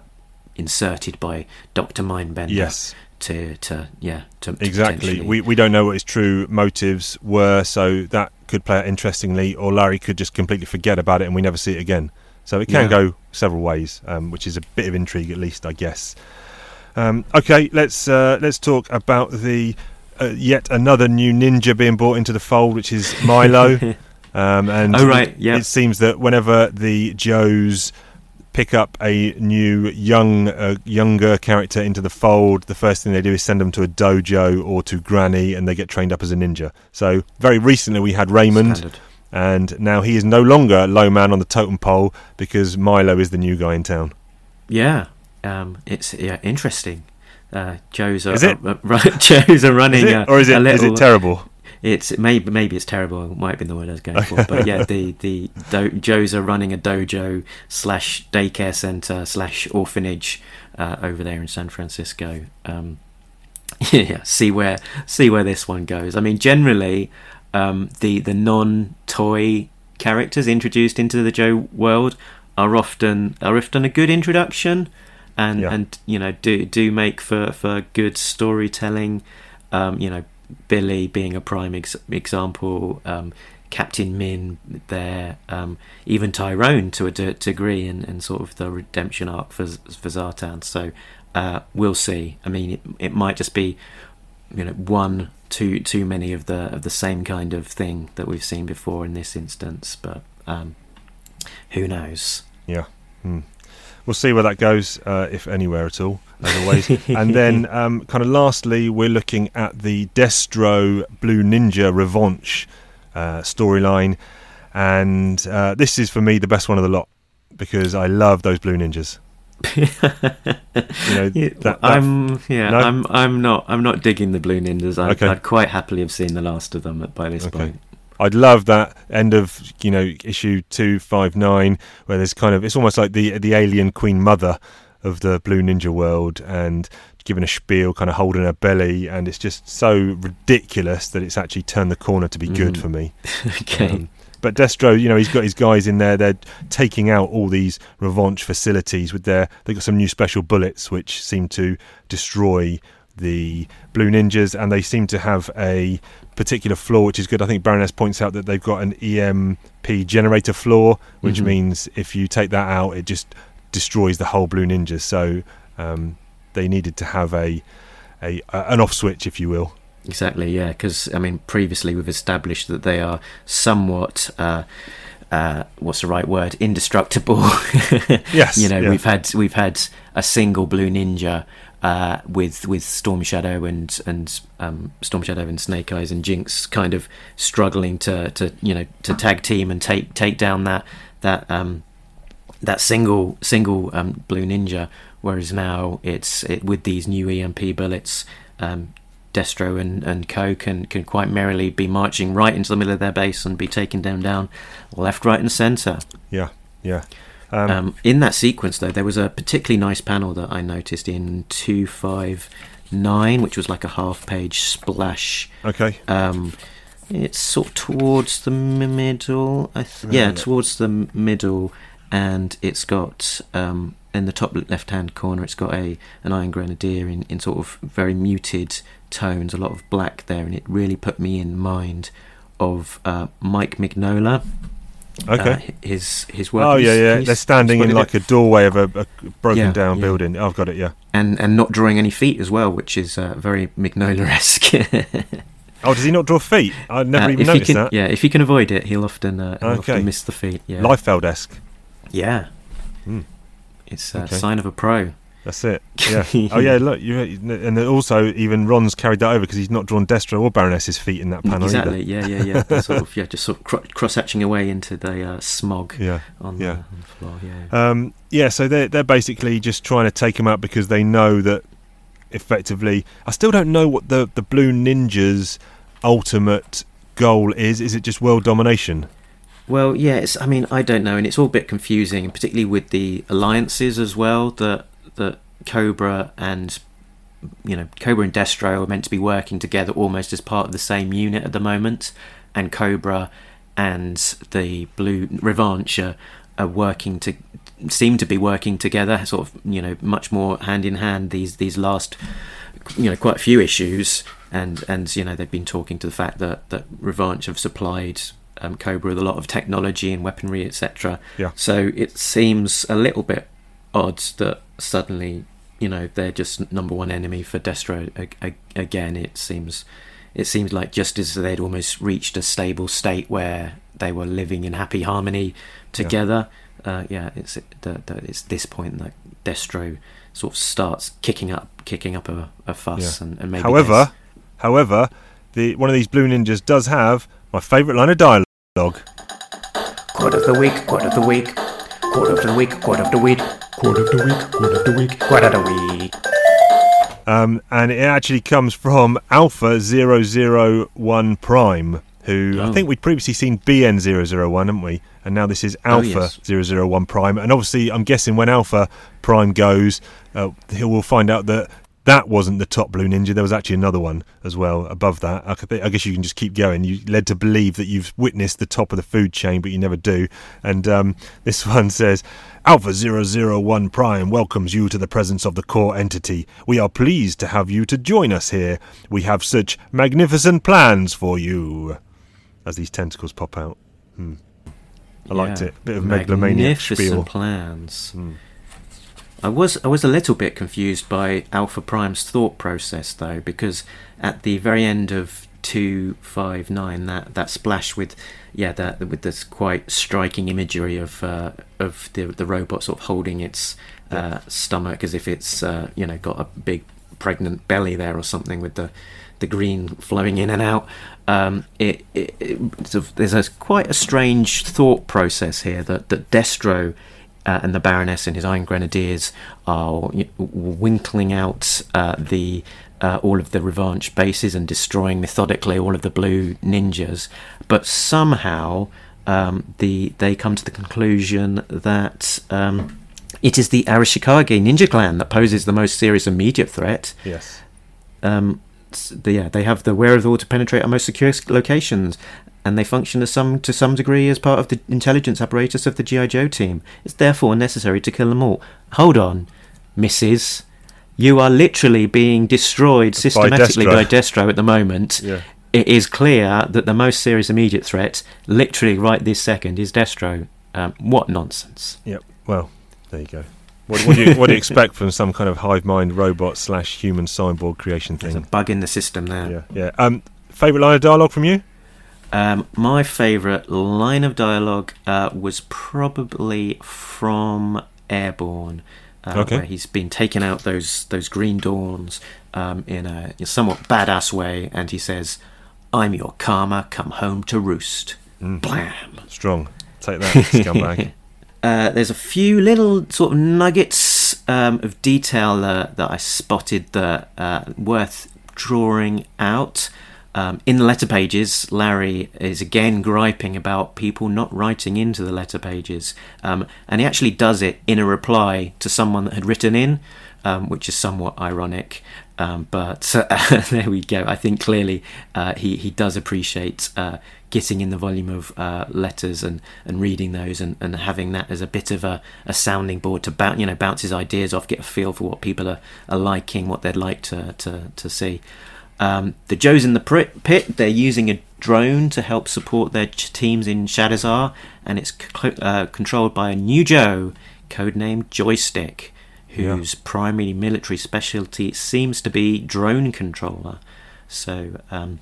inserted by Doctor Mindbender. Yes. To to yeah to Exactly. We we don't know what his true motives were, so that could play out interestingly, or Larry could just completely forget about it and we never see it again. So it can Yeah. go several ways, um, which is a bit of intrigue, at least, I guess. Um, okay, let's uh, let's talk about the uh, yet another new ninja being brought into the fold, which is Milo. [LAUGHS] um, and Oh, right, it- yeah. it seems that whenever the Joes pick up a new young uh, younger character into the fold the first thing they do is send them to a dojo or to granny and they get trained up as a ninja so very recently we had raymond Standard. and now he is no longer low man on the totem pole because milo is the new guy in town Yeah, um, it's yeah interesting. Uh, Joe's are, [LAUGHS] Is it? uh, right, Joe's are running, is it, or is a it is little- it terrible It's maybe maybe it's terrible. Might have been the word I was going for. But yeah, [LAUGHS] the the do- Joes are running a dojo slash daycare center slash orphanage uh, over there in San Francisco. Um, [LAUGHS] yeah, see where see where this one goes. I mean, generally, um, the the non toy characters introduced into the Joe world are often are often a good introduction, and Yeah. and you know do do make for for good storytelling. Um, you know, Billy being a prime ex- example. Um, Captain Min there, um, even Tyrone to a de- degree, and, and sort of the redemption arc for for Zartan. So uh, we'll see. I mean, it, it might just be you know one too too many of the of the same kind of thing that we've seen before in this instance, but um, who knows? Yeah. Hmm. We'll see where that goes, uh, if anywhere at all, as always. [LAUGHS] and then, um, kind of lastly, we're looking at the Destro Blue Ninja Revanche uh, storyline. And uh, this is, for me, the best one of the lot because I love those Blue Ninjas. [LAUGHS] you know, that, that- I'm yeah, No? I'm I'm not I'm not digging the Blue Ninjas. I'd, Okay. I'd quite happily have seen the last of them by this Okay. point. I'd love that end of you know issue two five nine where there's kind of it's almost like the the alien queen mother of the blue ninja world and given a spiel kind of holding her belly and it's just so ridiculous that it's actually turned the corner to be good Mm. for me [LAUGHS] okay. Um, but Destro, you know, he's got his guys in there. They're taking out all these Revanche facilities with their. They've got some new special bullets which seem to destroy the Blue Ninjas, and they seem to have a particular flaw which is good. I think Baroness points out that they've got an EMP generator flaw, which Mhm. means if you take that out, it just destroys the whole Blue Ninjas. So um, they needed to have a, a an off switch, if you will. Exactly, yeah. Because I mean, previously we've established that they are somewhat, uh, uh, what's the right word? Indestructible. [LAUGHS] Yes, you know, yeah. we've had we've had a single blue ninja uh, with with Storm Shadow and and um, Storm Shadow and Snake Eyes and Jinx kind of struggling to to you know to tag team and take take down that that um, that single single um, blue ninja. Whereas now it's it, with these new EMP bullets, um, Destro and, and Co can can quite merrily be marching right into the middle of their base and be taking them down left, right, and centre. Yeah, yeah. Um, Um, in that sequence, though, there was a particularly nice panel that I noticed in two five nine, which was like a half page splash. okay. Um, it's sort of towards the middle. I th- yeah, towards the middle, and it's got um, in the top left hand corner. It's got a an Iron Grenadier in, in sort of very muted tones, a lot of black there, and it really put me in mind of uh, Mike Mignola. Okay. uh, his his work. Oh yeah, yeah. They're standing in it? like a doorway of a, a broken Yeah, down yeah. building. I've got it. Yeah. and and not drawing any feet as well, which is uh, very Mignola-esque. [LAUGHS] Oh, does he not draw feet? I never Uh, even noticed can, that. Yeah, if he can avoid it, he'll often uh, he'll Okay. often miss the feet. Yeah, Liefeld-esque. yeah. Hmm. It's a Okay. sign of a pro. That's it. [LAUGHS] Yeah. oh yeah. Look, you and also even Ron's carried that over because he's not drawn Destro or Baroness's feet in that panel exactly. either. Yeah, yeah, yeah. They're sort of yeah, just sort of cro- cross hatching away into the uh, smog Yeah. on, yeah. The, on the floor. Yeah. Um, yeah, so they're they're basically just trying to take him out because they know that effectively. I still don't know what the the Blue Ninjas' ultimate goal is. Is it just world domination? Well, yeah, it's, I mean, I don't know, and it's all a bit confusing, and particularly with the alliances as well. That that Cobra and you know Cobra and Destro are meant to be working together almost as part of the same unit at the moment, and Cobra and the Blue Revanche are, are working to seem to be working together, sort of you know much more hand in hand. These these last you know quite a few issues, and and you know they've been talking to the fact that that Revanche have supplied um, Cobra with a lot of technology and weaponry, etc. Yeah. So it seems a little bit odd that suddenly you know they're just number one enemy for Destro a- a- again. It seems it seems like just as they'd almost reached a stable state where they were living in happy harmony together. Uh, yeah, it's the, the, it's this point that Destro sort of starts kicking up, kicking up a, a fuss, Yeah. and, and maybe. however, there's- however, the one of these Blue Ninjas does have my favourite line of dialogue. quote of the week, quote of the week, quote of the week, quote of the week, quote of the week, quote of the week, quote of the week. Um, and it actually comes from Alpha 001 Prime, who I Oh. think we'd previously seen BN 001, haven't we? And now this is Oh, Alpha yes. 001 Prime. And obviously, I'm guessing when Alpha Prime goes, uh, he will find out that that wasn't the top Blue Ninja. There was actually another one as well above that. I, I guess you can just keep going. You led to believe that you've witnessed the top of the food chain, but you never do. And um, [LAUGHS] this one says Alpha 001 Prime welcomes you to the presence of the core entity. We are pleased to have you to join us here. We have such magnificent plans for you. As these tentacles pop out. Hmm. I liked Yeah. it. Bit of Magnificent spiel. plans. Hmm. I was I was a little bit confused by Alpha Prime's thought process though, because at the very end of two five nine, that that splash with yeah that with this quite striking imagery of uh, of the the robot sort of holding its uh, stomach as if it's uh, you know got a big pregnant belly there or something with the the green flowing in and out. Um, it, it, it sort of- there's a quite a strange thought process here that that Destro uh, and the Baroness and his Iron Grenadiers are you know, winkling out uh, the uh, all of the revanche bases and destroying methodically all of the blue ninjas, but somehow um, the they come to the conclusion that um, it is the Arashikage ninja clan that poses the most serious immediate threat. Yes. Um, the, yeah, they have the wherewithal to penetrate our most secure locations, and they function as some to some degree as part of the intelligence apparatus of the GI Joe team. It's therefore necessary to kill them all. Hold on, Mrs. You are literally being destroyed systematically Destro. by Destro at the moment. Yeah. It is clear that the most serious immediate threat, literally right this second, is Destro. Um, what nonsense! Yep. Well, there you go. What, what, do you, what do you expect from some kind of hive mind robot slash human cyborg creation thing? There's a bug in the system there. Yeah. Yeah. Um, favorite line of dialogue from you? Um, my favourite line of dialogue uh, was probably from Airborne, uh, Okay. where he's been taking out those those green dawns um, in a somewhat badass way, and he says, "I'm your karma, come home to roost." Blam. Strong. Take that, scumbag. [LAUGHS] Uh, there's a few little sort of nuggets um, of detail uh, that I spotted that uh, worth drawing out. Um, in the letter pages, Larry is again griping about people not writing into the letter pages, um, and he actually does it in a reply to someone that had written in, um, which is somewhat ironic. Um, but uh, [LAUGHS] there we go. I think clearly uh, he he does appreciate uh, getting in the volume of uh, letters and, and reading those and, and having that as a bit of a, a sounding board to bounce you know bounce his ideas off, get a feel for what people are, are liking, what they'd like to to, to see. Um, the Joes in the pit, they're using a drone to help support their teams in Shadizar, and it's uh, controlled by a new Joe, codenamed Joystick, whose primary military specialty seems to be drone controller. So, um,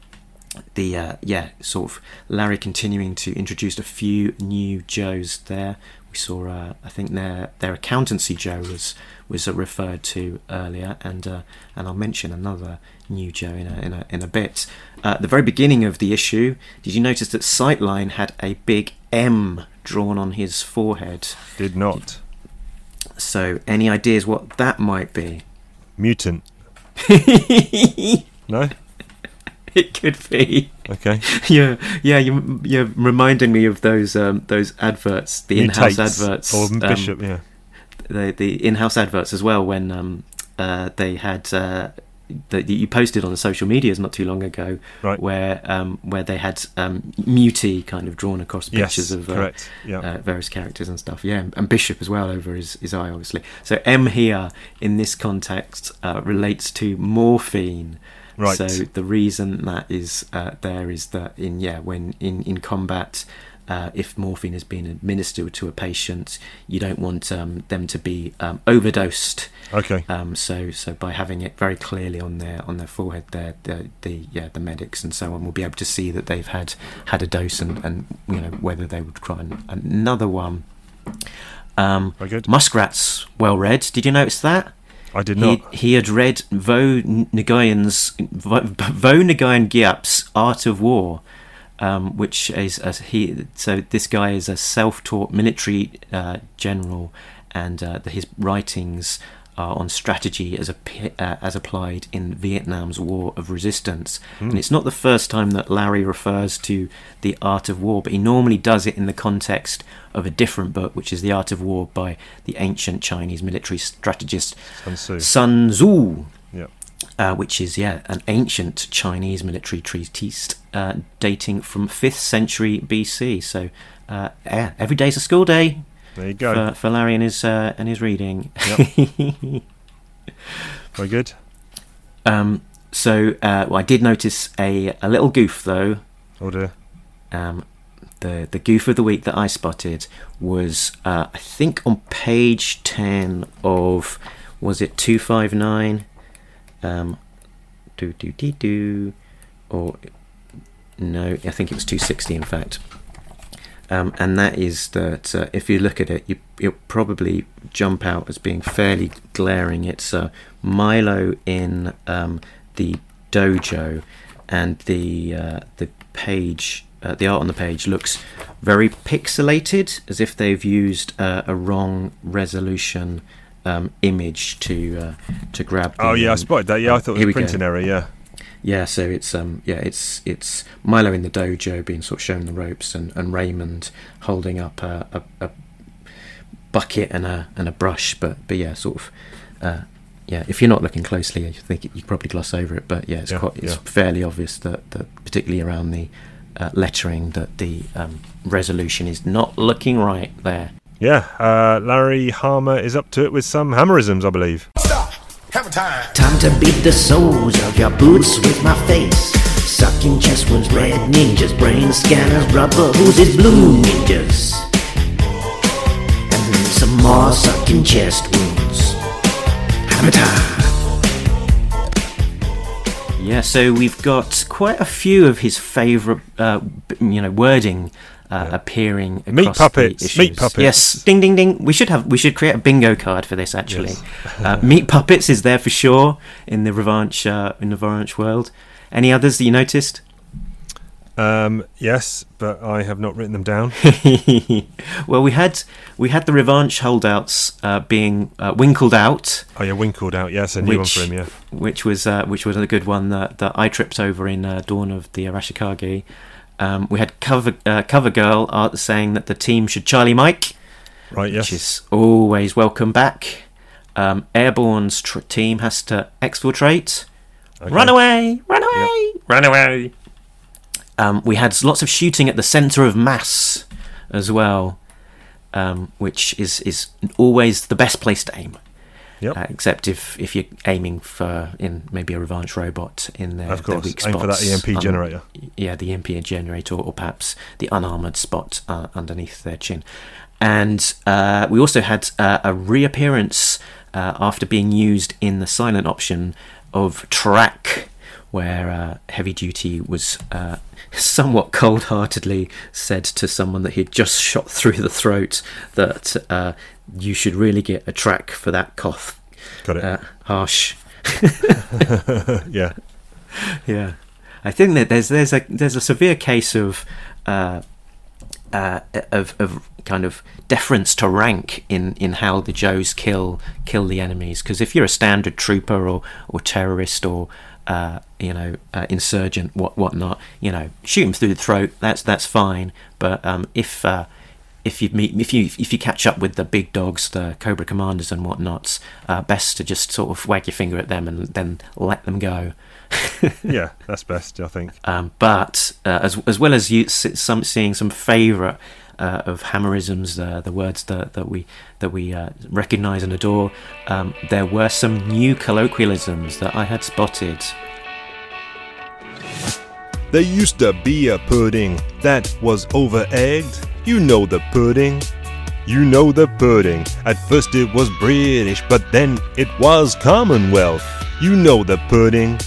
the uh, yeah, sort of Larry continuing to introduce a few new Joes there. We saw, uh, I think their their accountancy Joe was was uh, referred to earlier, and uh, and I'll mention another new Joe in a in a, in a bit. Uh, at the very beginning of the issue, did you notice that Sightline had a big M drawn on his forehead? Did not. So, any ideas what that might be? Mutant. [LAUGHS] No? It could be. Okay. [LAUGHS] yeah, yeah. You, you're reminding me of those um, those adverts, the in-house Mutates. adverts, Or um, Bishop, yeah. the the in-house adverts as well. When um, uh, they had uh, that you posted on the social medias not too long ago, Right. where um, where they had um, Muti kind of drawn across Yes, pictures of uh. Yeah. uh, various characters and stuff. Yeah, and Bishop as well over his, his eye, obviously. So M here in this context uh, relates to morphine. Right. So the reason that is uh, there is that in yeah when in in combat. Uh, if morphine is being administered to a patient, you don't want um, them to be um, overdosed. Okay. Um, so, so by having it very clearly on their on their forehead, the the yeah the medics and so on will be able to see that they've had had a dose and, and you know whether they would try another one. Um, Very good. Muskrat's well read. Did you notice that? I did He, not. he had read Vo Nguyen's Vo, Vo Nguyen Giap's Art of War, um, which is a, he. So this guy is a self-taught military uh, general, and uh, the, his writings are on strategy as a, uh, as applied in Vietnam's War of Resistance. And it's not the first time that Larry refers to the Art of War, but he normally does it in the context of a different book, which is The Art of War by the ancient Chinese military strategist Sun Tzu. Sun Tzu, Yeah. Uh, which is yeah an ancient Chinese military treatise uh, dating from fifth century BC. So uh, yeah, every day's a school day There you go. for, for Larry and his uh, and his reading. [LAUGHS] Very good. Um, so uh, well, I did notice a, a little goof though. Oh dear. Um, the the goof of the week that I spotted was uh, I think on page ten of was it two five nine, um, do do do do, or no, I think it was two sixty in fact. Um, and that is that uh, if you look at it, you, you'll probably jump out as being fairly glaring. It's uh, Milo in um, the dojo, and the uh, the page uh, the art on the page looks very pixelated, as if they've used uh, a wrong resolution um, image to uh, to grab. Oh the, yeah, I um, spotted that. Yeah, I thought it was a printing error. Yeah, Yeah, so it's um yeah it's it's Milo in the dojo being sort of shown the ropes and, and Raymond holding up a, a, a bucket and a and a brush, but but yeah, sort of uh, yeah. If you're not looking closely, I think you probably gloss over it. But yeah, it's Yeah, quite it's yeah. fairly obvious that, that particularly around the uh, lettering that the um, resolution is not looking right there. Yeah. Uh, Larry Hama is up to it with some hammerisms, I believe. Stop. Hammer time. Time to beat the soles of your boots with my face. Sucking chest wounds, red ninjas, brain scanners, rubber oozes, blue ninjas. And then some more sucking chest wounds. Hammer time. Yeah, so we've got quite a few of his favourite, uh, you know, wording uh, appearing across Meat puppets, The issues. meat puppets. Yes, ding, ding, ding. We should have. We should create a bingo card for this. Actually, Yes. uh, [LAUGHS] meat puppets is there for sure in the revanche uh, in the revanche world. Any others that you noticed? Um, yes, but I have not written them down. [LAUGHS] well, we had we had the revanche holdouts uh, being uh, winkled out. Oh yeah, Winkled out. Yes, a new Which- one for him. Yeah. which was uh, which was a good one that, that I tripped over in uh, Dawn of the Arashikage. Um, we had cover uh, cover girl art saying that the team should Charlie Mike, Right. Yes. which is always welcome back. Um, Airborne's tr- team has to exfiltrate. Okay. Run away! Run away! Run away! Um, we had lots of shooting at the centre of mass as well, um, which is is always the best place to aim. Yep. Uh, except if, if you're aiming for in maybe a revanche robot in their, Of their course, weak aim for that EMP um, generator. Yeah, the EMP generator, or perhaps the unarmored spot uh, underneath their chin. And uh, we also had uh, a reappearance uh, after being used in the silent option of track, where uh, heavy duty was uh, [LAUGHS] somewhat cold-heartedly said to someone that he'd just shot through the throat that uh, you should really get a track for that cough. Got it. Uh, harsh. [LAUGHS] yeah. Yeah, I think that there's there's a there's a severe case of uh, uh, of of kind of deference to rank in, in how the Joes kill kill the enemies. Because if you're a standard trooper or or terrorist or uh, you know uh, insurgent what whatnot, you know shoot him through the throat. That's that's fine. But um, if uh, if you meet if you if you catch up with the big dogs, the Cobra commanders and whatnots, uh, best to just sort of wag your finger at them and then let them go. [LAUGHS] Yeah. That's best. I think. Um, but uh, as as well as you some seeing some favourite uh, of hammerisms, uh, the words that that we that we uh, recognise and adore, um, there were some new colloquialisms that I had spotted. There used to be a pudding that was over egged. You know the pudding. You know the pudding. At first it was British, but then it was Commonwealth. You know the pudding.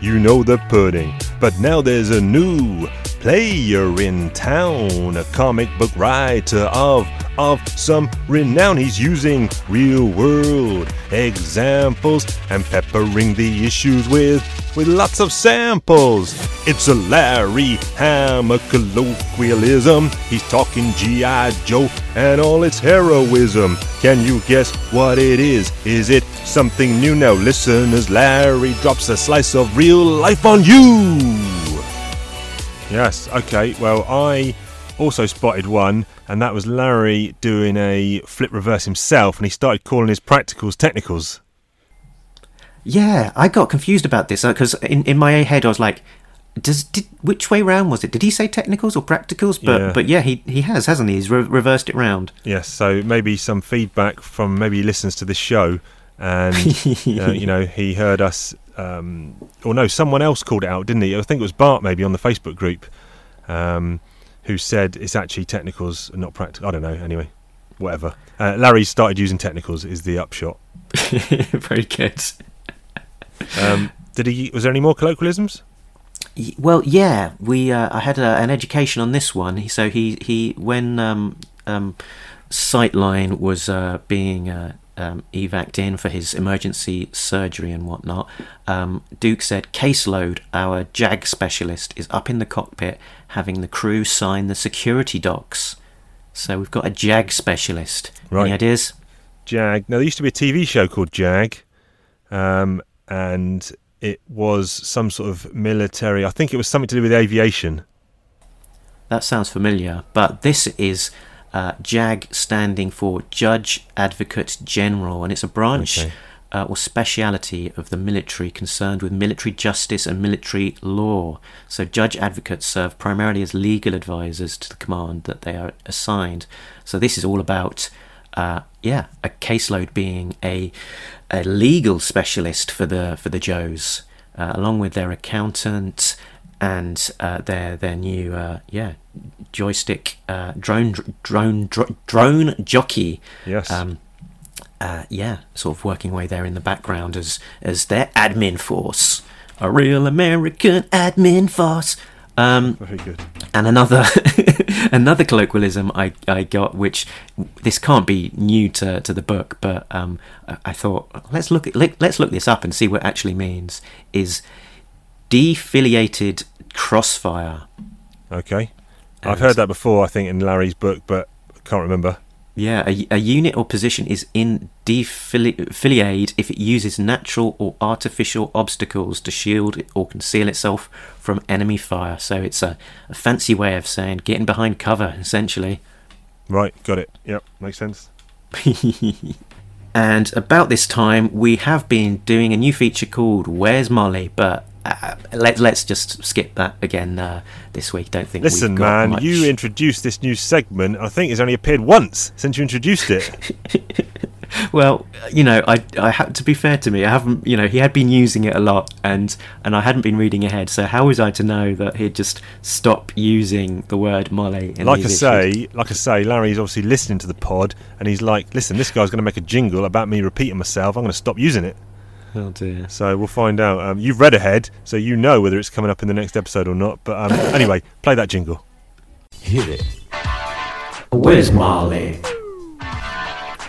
You know the pudding. But now there's a new player in town, a comic book writer of of some renown. He's using real world examples and peppering the issues with with lots of samples. It's a Larry Hama colloquialism. He's talking G.I. Joe and all its heroism. Can you guess what it is? Is it something new now? Listeners, Larry drops a slice of real life on you. Yes, okay. Well, I also spotted one, and that was Larry doing a flip reverse himself, and he started calling his practicals technicals. Yeah, I got confused about this because in, in my head I was like, "Does did, which way round was it? Did he say technicals or practicals?" But Yeah. but yeah, he he has, hasn't he? He's re- reversed it round. Yes, so maybe some feedback from maybe he listens to this show, and [LAUGHS] uh, you know he heard us, um, or no, someone else called it out, didn't he? I think it was Bart maybe on the Facebook group, um, who said it's actually technicals not practical. I don't know. Anyway, whatever. Uh, Larry started using technicals is the upshot. [LAUGHS] Very good. Um, did he? Was there any more colloquialisms? Well, yeah, we uh, I had a, an education on this one. So he he when um, um, Sightline was uh, being uh, um, evac'd in for his emergency surgery and whatnot, um, Duke said, Caseload, our JAG specialist, is up in the cockpit having the crew sign the security docs. So we've got a JAG specialist. Right. Any ideas? Jag. Now there used to be a TV show called Jag, um, and it was some sort of military. I think it was something to do with aviation. That sounds familiar, but this is uh, JAG standing for Judge Advocate General, and it's a branch Okay. uh, or speciality of the military concerned with military justice and military law. So, judge advocates serve primarily as legal advisors to the command that they are assigned. So, this is all about. Uh, yeah, a caseload being a a legal specialist for the for the Joes, uh, along with their accountant and uh, their their new uh, yeah joystick uh, drone drone dr- drone jockey. Yes. Um, uh, yeah, sort of working away there in the background as as their admin force, a real American admin force. Um, Very good. and another [LAUGHS] another colloquialism I, I got, which this can't be new to, to the book, but um, I- I thought let's look at, let, let's look this up and see what it actually means. Is defiliated crossfire? Okay. I've heard that before. I think in Larry's book, but I can't remember. Yeah, a, a unit or position is in defilade if it uses natural or artificial obstacles to shield or conceal itself from enemy fire. So it's a, a fancy way of saying getting behind cover, essentially. Right. Got it. Yep. Makes sense. [LAUGHS] And about this time, we have been doing a new feature called "Where's Molly?" But uh, let, let's just skip that again uh, this week. Don't think. Listen, we've got man, much. you introduced this new segment. I think it's only appeared once since you introduced it. [LAUGHS] Well, you know, I, I had to be fair to me. I haven't, you know, he had been using it a lot, and and I hadn't been reading ahead. So how was I to know that he'd just stop using the word Molly? In like I say, issues? like I say, Larry's obviously listening to the pod, and he's like, "Listen, this guy's going to make a jingle about me repeating myself. I'm going to stop using it." Oh dear. So we'll find out. Um, you've read ahead, so you know whether it's coming up in the next episode or not. But um, [LAUGHS] anyway, play that jingle. Hit it. Where's Molly?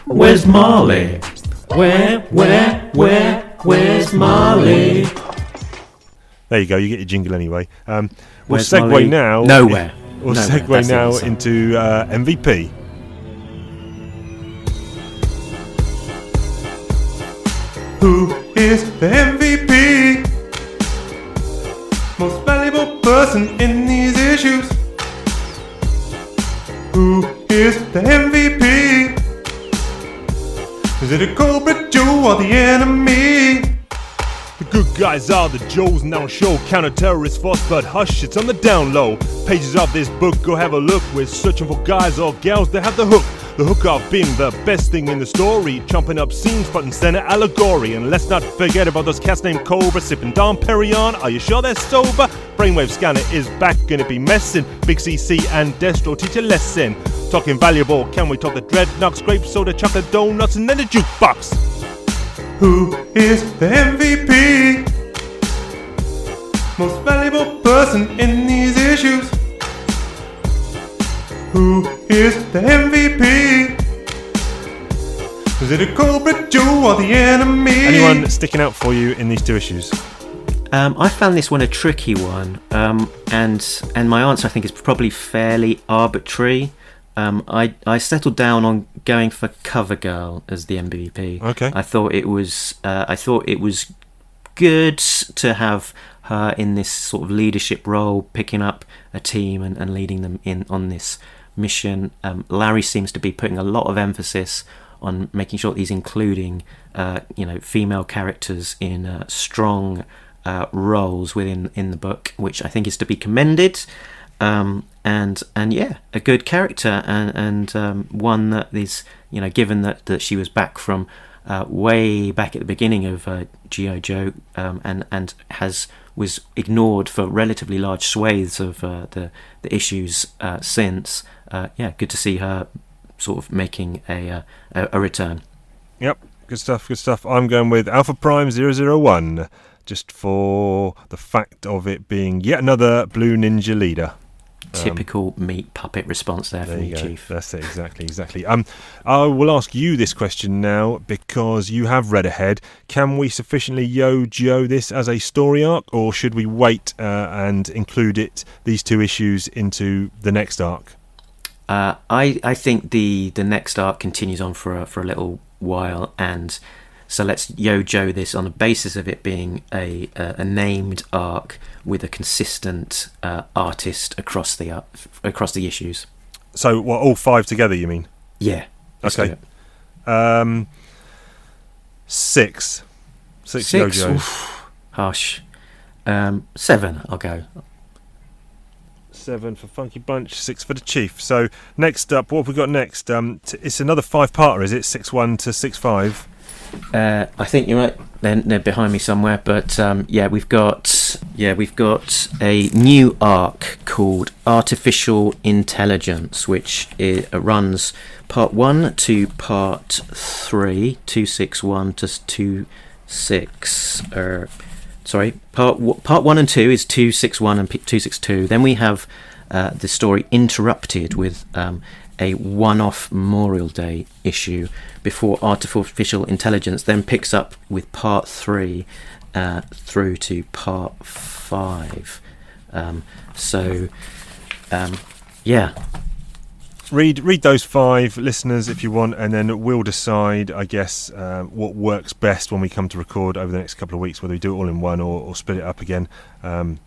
Where's Molly? Where, where, where, where's Molly? There you go. You get your jingle anyway. Um, we'll Where's segue Molly? now. Nowhere. [LAUGHS] We'll Nowhere. segue That's now into uh, MVP. Who is the MVP? Most valuable person in these issues. Who is the MVP? Is it a Cobra Joe or the enemy? Good guys are the Joes now show counter terrorist force, but hush, it's on the down low. Pages of this book, go have a look. We're searching for guys or gals that have the hook. The hook of being the best thing in the story, chomping up scenes, front and center allegory. And let's not forget about those cats named Cobra, sipping Dom Perignon. Are you sure they're sober? Brainwave Scanner is back, gonna be messing. Big CC and Destro teach a lesson. Talking valuable, can we talk the dreadnoughts, grape soda, chocolate donuts, and then the jukebox? Who is the MVP? Most valuable person in these issues. Who is the MVP? Is it a Cobra Joe or the enemy? Anyone sticking out for you in these two issues? Um, I found this one a tricky one, um, and and my answer I think is probably fairly arbitrary. Um, I I settled down on going for Cover Girl as the MVP. Okay. I thought it was uh, I thought it was good to have her in this sort of leadership role, picking up a team and, and leading them in on this mission. Um, Larry seems to be putting a lot of emphasis on making sure that he's including, uh, you know, female characters in uh, strong uh, roles within in the book, which I think is to be commended. Um, and and yeah, a good character and and um, one that is you know given that that she was back from uh, way back at the beginning of uh, GI Joe um, and and has was ignored for relatively large swathes of uh, the the issues uh, since. Uh, yeah, good to see her sort of making a uh, a, a return. Yep, good stuff, good stuff. I'm going with Alpha Prime 001, just for the fact of it being yet another Blue Ninja leader. Typical meat puppet response there, There from you. Chief. That's it, exactly, exactly. Um, I will ask you this question now because you have read ahead. Can we sufficiently yo Joe this as a story arc, or should we wait uh, and include it these two issues into the next arc? Uh, I I think the the next arc continues on for a, for a little while, and so let's yo Joe this on the basis of it being a a, a named arc with a consistent uh, artist across the ar- across the issues. So, what all five together? You mean? Yeah. Okay. Um, six, six, Six. yo-yos. Oof, harsh. Um, seven. I'll go. Seven for Funky Bunch, six for the Chief. So next up, what have we got next? Um, t- it's another five-parter, is it? Six one to six five. Uh, I think you might. They're, they're behind me somewhere, but um, yeah, we've got yeah we've got a new arc called Artificial Intelligence, which i runs part one to part three, two six one to two six. Uh, sorry, part part one and two is two six one and two six two. Then we have uh, the story interrupted with um, a one-off Memorial Day issue before artificial intelligence then picks up with part three uh, through to part five. Um, so, um, yeah, Read read those five listeners if you want, and then we'll decide, I guess, uh, what works best when we come to record over the next couple of weeks, whether we do it all in one or, or split it up again. Um,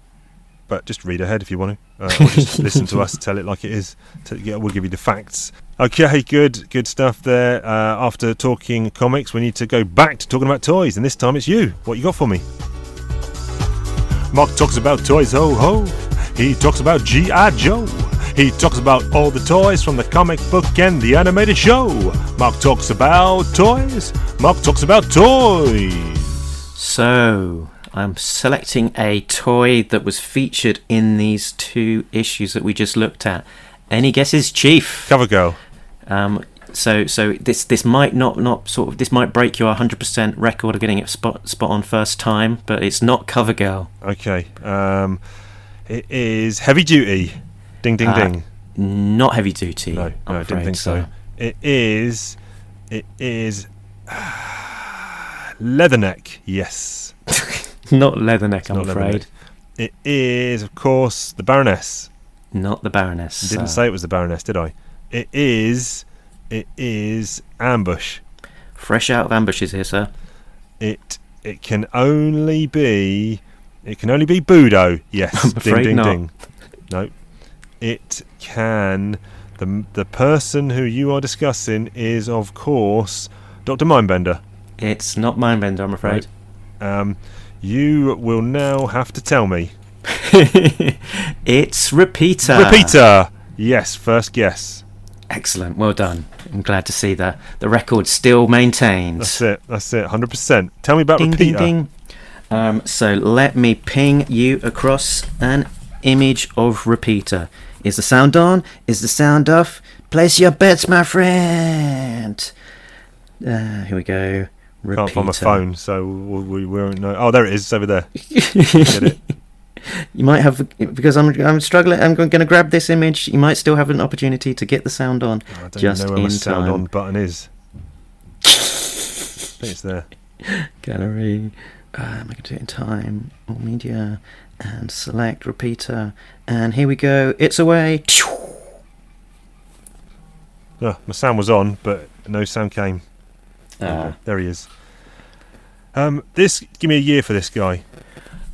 but just read ahead if you want to, uh, or just [LAUGHS] listen to us tell it like it is. T- yeah, we'll give you the facts. Okay, good, good stuff there. Uh, after talking comics, we need to go back to talking about toys, and this time it's you. What you got for me? Mark talks about toys, ho ho. He talks about G.I. Joe. He talks about all the toys from the comic book and the animated show. Mark talks about toys. Mark talks about toys. So, I'm selecting a toy that was featured in these two issues that we just looked at. Any guesses, Chief? Cover girl. Um, so, so this this might not not sort of this might break your 100% record of getting it spot spot on first time, but it's not CoverGirl. Okay. Um, it is heavy duty. Ding ding Uh, ding. Not heavy duty. No, I'm I didn't think so. It is. It is. [SIGHS] Leatherneck. Yes. [LAUGHS] Not Leatherneck, I'm not afraid. Leatherneck. It is, of course, the Baroness. Not the Baroness. I didn't say it was the Baroness, did I? It is. It is ambush. Fresh out of ambushes here, sir. It it can only be it can only be Budo. Yes. [LAUGHS] I'm ding ding not. ding. No. It can the the person who you are discussing is of course Dr. Mindbender. It's not Mindbender, I'm afraid. Um you will now have to tell me. [LAUGHS] it's Repeater. Repeater. Yes, first guess. Excellent. Well done. I'm glad to see that the record still maintained. That's it. That's it. 100%. Tell me about ding, Repeater. ding, ding. Um, so let me ping you across an image of Repeater. Is the sound on? Is the sound off? Place your bets, my friend. Uh, here we go. Repeater. Can't find my phone, so we, we, we won't know. Oh, there it is. It's over there. Get it? [LAUGHS] You might have because I'm I'm struggling. I'm going to grab this image. You might still have an opportunity to get the sound on I don't just even know where my in sound time. on button is. I [LAUGHS] think it's there. Gallery. Uh, am I going to do it in time? All media and select repeater. And here we go. It's away. Oh, my sound was on, but no sound came. Uh, There he is. Um, this give me a year for this guy.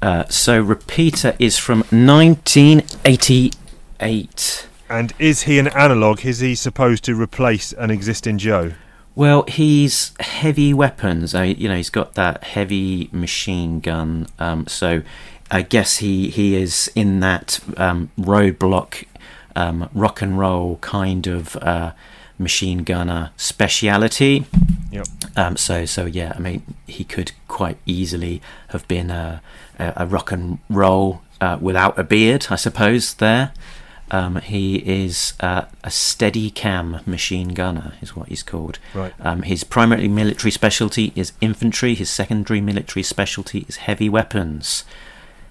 uh, so repeater is from 1988. And is he an analog? Is he supposed to replace an existing Joe? Well, he's heavy weapons. I, you know, he's got that heavy machine gun. Um, so I guess he he is in that um, roadblock, um, rock and roll kind of uh, machine gunner speciality. Yep. Um, so so yeah, I mean, he could quite easily have been a, a, a rock and roll uh, without a beard, I suppose. There, um, he is uh, a steady cam machine gunner, is what he's called. Right. Um, his primary military specialty is infantry. His secondary military specialty is heavy weapons.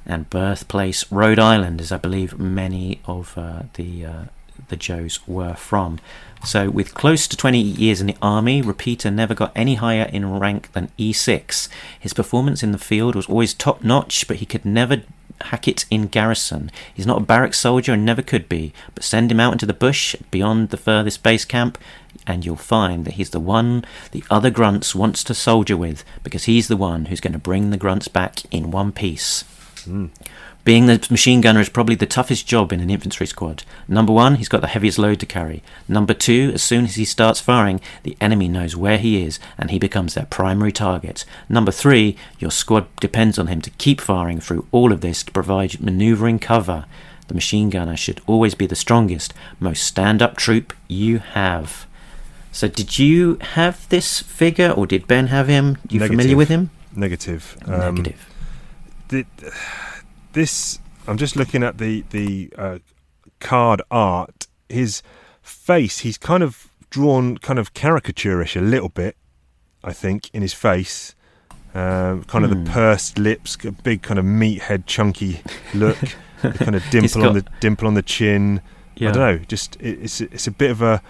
and birthplace Rhode Island, as I believe many of uh, the uh, the Joes were from. So, with close to 20 years in the army, Repeater never got any higher in rank than E6. His performance in the field was always top notch, but he could never hack it in garrison. He's not a barrack soldier and never could be, but send him out into the bush beyond the furthest base camp, and you'll find that he's the one the other grunts wants to soldier with, because he's the one who's going to bring the grunts back in one piece. Hmm. Being the machine gunner is probably the toughest job in an infantry squad. Number one, he's got the heaviest load to carry. Number two, as soon as he starts firing, the enemy knows where he is and he becomes their primary target. Number three, your squad depends on him to keep firing through all of this to provide maneuvering cover. The machine gunner should always be the strongest, most stand up troop you have. So, did you have this figure or did Ben have him? You familiar with him? Negative. Um, Negative. the, this I'm just looking at the the uh, card art. His face, he's kind of drawn kind of caricaturish a little bit. I think in his face, um, kind of Hmm. the pursed lips, a big kind of meathead, chunky look, [LAUGHS] the kind of dimple on the dimple on the chin. Yeah. I don't know. Just it, it's it's a bit of a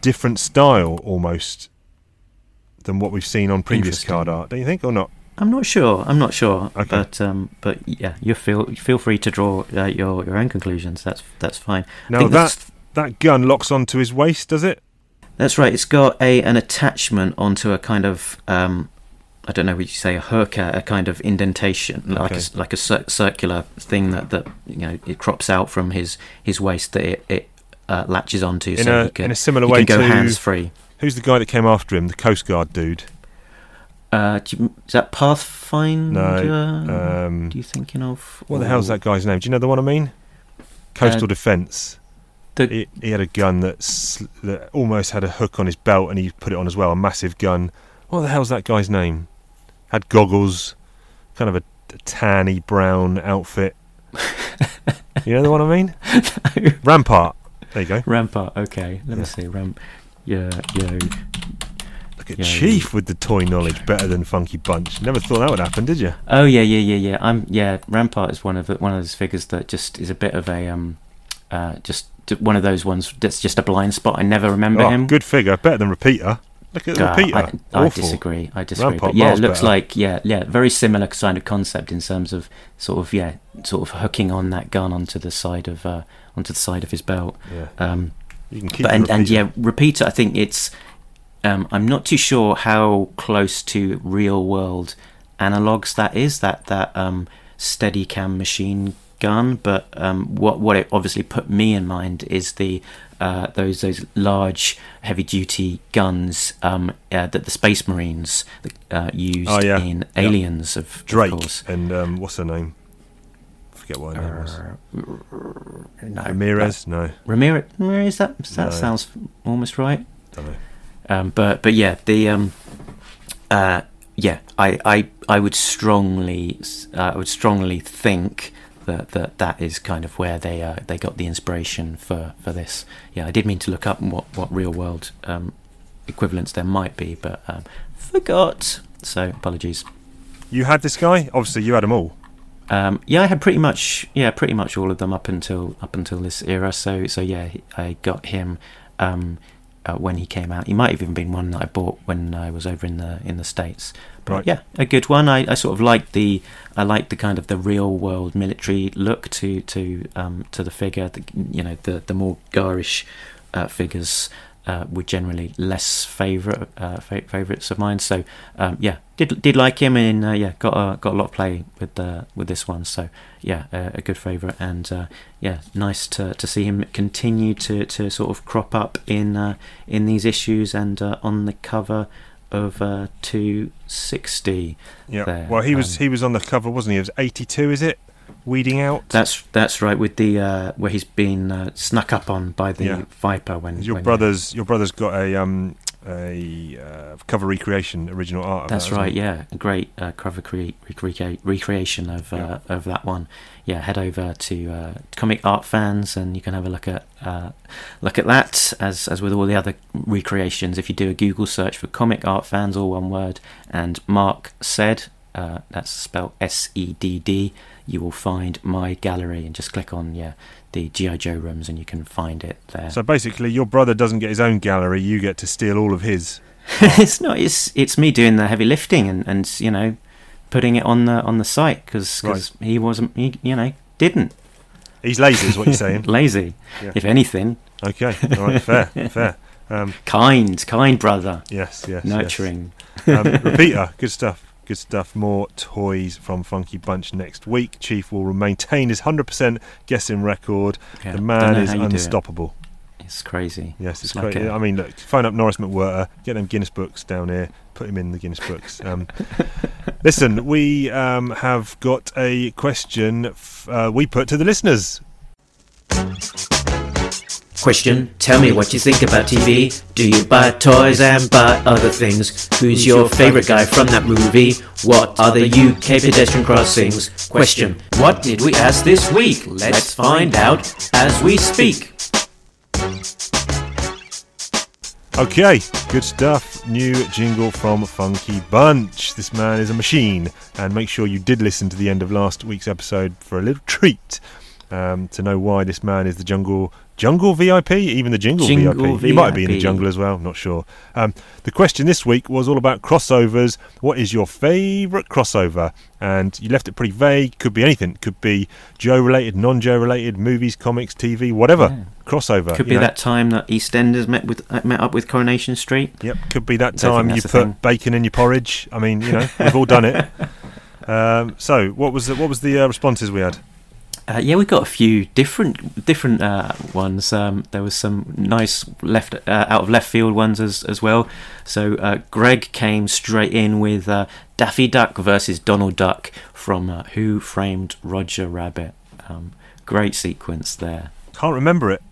different style almost than what we've seen on previous card art. Don't you think, or not? I'm not sure. I'm not sure. Okay. But um, but yeah, you feel feel free to draw uh, your your own conclusions. That's that's fine. I No, think that that gun locks onto his waist, does it? that's right. It's got a an attachment onto a kind of um, I don't know what you say a hook, a, kind of indentation, like a, Okay. like a cir- circular thing that that you know it crops out from his his waist that it. it uh, latches onto In so a he can, in a similar way can go to hands free. who's the guy that came after him, the Coast Guard dude. Uh, do you, is that Pathfinder? No, um, do you thinking of? What the hell's that guy's name? Do you know the one I mean? Coastal Uh, Defence. He, he had a gun that, sl- that almost had a hook on his belt, and he put it on as well. A massive gun. What the hell's that guy's name? Had goggles, kind of a, a tanny brown outfit. [LAUGHS] you know the one I mean? Rampart. There you go. Rampart. Okay, let me see. Ramp. Yeah, yeah. Look at Yeah, Chief with the toy knowledge better than Funky Bunch. Never thought that would happen, did you? Oh yeah, yeah, yeah, yeah. I'm yeah. Rampart is one of the, one of those figures that just is a bit of a um, uh, just one of those ones that's just a blind spot. I never remember Oh, him. good figure. Better than Repeater. Look at Uh, Repeater. I, I disagree. I disagree. Rampart but yeah, it looks better. like yeah, yeah, very similar kind of concept in terms of sort of yeah, sort of hooking on that gun onto the side of uh, onto the side of his belt. Yeah. Um, You can keep but and, and yeah, repeater. I think it's. Um, I'm not too sure how close to real world analogs that is. That that um, Steadicam machine gun, but um, what what it obviously put me in mind is the uh, those those large heavy duty guns um, uh, that the Space Marines uh, used Oh, yeah. in Aliens of, of Drake course. and um, what's her name? forget what her name was. Uh, no, Ramirez? No, Ramirez, Ramirez that that No. sounds almost right. don't know. Um, but but yeah, the um, uh, yeah, I, I I would strongly uh, I would strongly think that that, that is kind of where they uh, they got the inspiration for, for this. Yeah, I did mean to look up what what real world um, equivalents there might be, but um, forgot. So apologies. You had this guy? Obviously, you had them all. Um, yeah, I had pretty much yeah, pretty much all of them up until up until this era. So so yeah, I got him um, uh, when he came out. He might have even been one that I bought when I was over in the in the states. But Right. yeah, a good one. I, I sort of liked the I liked the kind of the real world military look to to um, to the figure. The, you know, the the more garish uh, figures. Uh, were generally less favorite uh, fa- favorites of mine. So um, yeah, did did like him and uh, yeah, got a, got a lot of play with uh, with this one. So yeah, uh, a good favorite and uh, yeah, nice to, to see him continue to, to sort of crop up in uh, in these issues and uh, on the cover of uh, 260. Yeah. Well, he was um, he was on the cover, wasn't he? It was 82, is it? Weeding out. That's that's right with the uh, where he's been uh, snuck up on by the Yeah. Viper when your when- brothers, your brothers got a um a uh, cover recreation, original art. Of That's that, right. Yeah, a great uh, cover cre- recrea- recreation of uh, of that one. Yeah, head over to uh, Comic Art Fans and you can have a look at uh, look at that. As as with all the other recreations, if you do a Google search for Comic Art Fans, all one word, and Mark said. Uh, that's spelled S E D D. you will find my gallery and just click on yeah the GI Joe rooms and you can find it there. So basically, your brother doesn't get his own gallery; you get to steal all of his. [LAUGHS] it's not. It's it's me doing the heavy lifting and, and you know putting it on the on the site because Right. he wasn't he, you know didn't He's lazy, is what you're saying. [LAUGHS] lazy Yeah. if anything Okay, all right, fair, [LAUGHS] fair. Um, kind kind brother yes, yes, yes. nurturing. Um, repeater, good stuff. Good stuff. More toys from Funky Bunch next week. Chief will maintain his 100% guessing record. Yeah, the man is it. unstoppable. It's crazy. Yes, it's, It's like crazy. a- I mean, look, phone up Norris McWhirter, get them Guinness books down here, put him in the Guinness books. Um, [LAUGHS] listen, we um, have got a question f- uh, we put to the listeners. Question, tell me what you think about TV. Do you buy toys and buy other things? Who's your favorite guy from that movie? What are the UK pedestrian crossings? Question, what did we ask this week? Let's find out as we speak. Okay, good stuff. New jingle from Funky Bunch. This man is a machine. And make sure you did listen to the end of last week's episode for a little treat um, to know why this man is the jungle jungle VIP, even the jingle, Jingle VIP. He might be in the jungle as well. Not sure. Um, the question this week was all about crossovers. What is your favourite crossover? And you left it pretty vague. Could be anything. Could be Joe related, non Joe related, movies, comics, TV, whatever. Yeah. Crossover. Could you be know. that time that EastEnders met with uh, met up with Coronation Street. Yep, could be that time you put thing. bacon in your porridge. I mean, you know, we've all done it. [LAUGHS] Um, so, what was the, what was the uh, responses we had? Uh, yeah, we got a few different different uh, ones. Um, there was some nice left uh, out of left field ones as as well. So uh, Greg came straight in with uh, Daffy Duck versus Donald Duck from uh, Who Framed Roger Rabbit. Um, great sequence there. Can't remember it.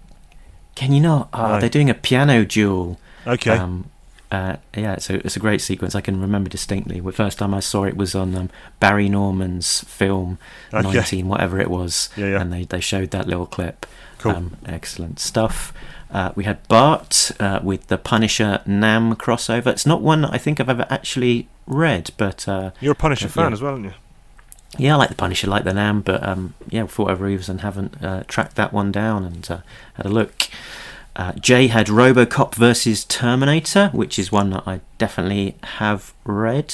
Can you not? Oh, No. they're doing a piano duel. Okay, Um, uh, yeah, so it's a great sequence. I can remember distinctly. The first time I saw it was on um, Barry Norman's film, Okay. 19, whatever it was. Yeah, yeah. And they, they showed that little clip. Cool. Um, excellent stuff. Uh, we had Bart uh, with the Punisher Nam crossover. It's not one I think I've ever actually read, but uh, you're a Punisher yeah. fan as well, aren't you? yeah, I like the Punisher, like the Nam, but um, yeah, for whatever reason, haven't uh, tracked that one down and uh, had a look. Uh, Jay had RoboCop versus Terminator, which is one that I definitely have read,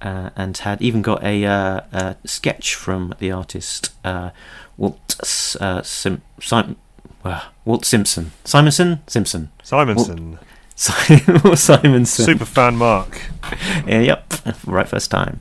uh, and had even got a, uh, a sketch from the artist uh, Walt uh, Sim- Sim- uh, Walt Simpson, Simonson, Simpson, Simonson, [LAUGHS] Simonson. super fan Mark. [LAUGHS] Yeah, yep, right first time.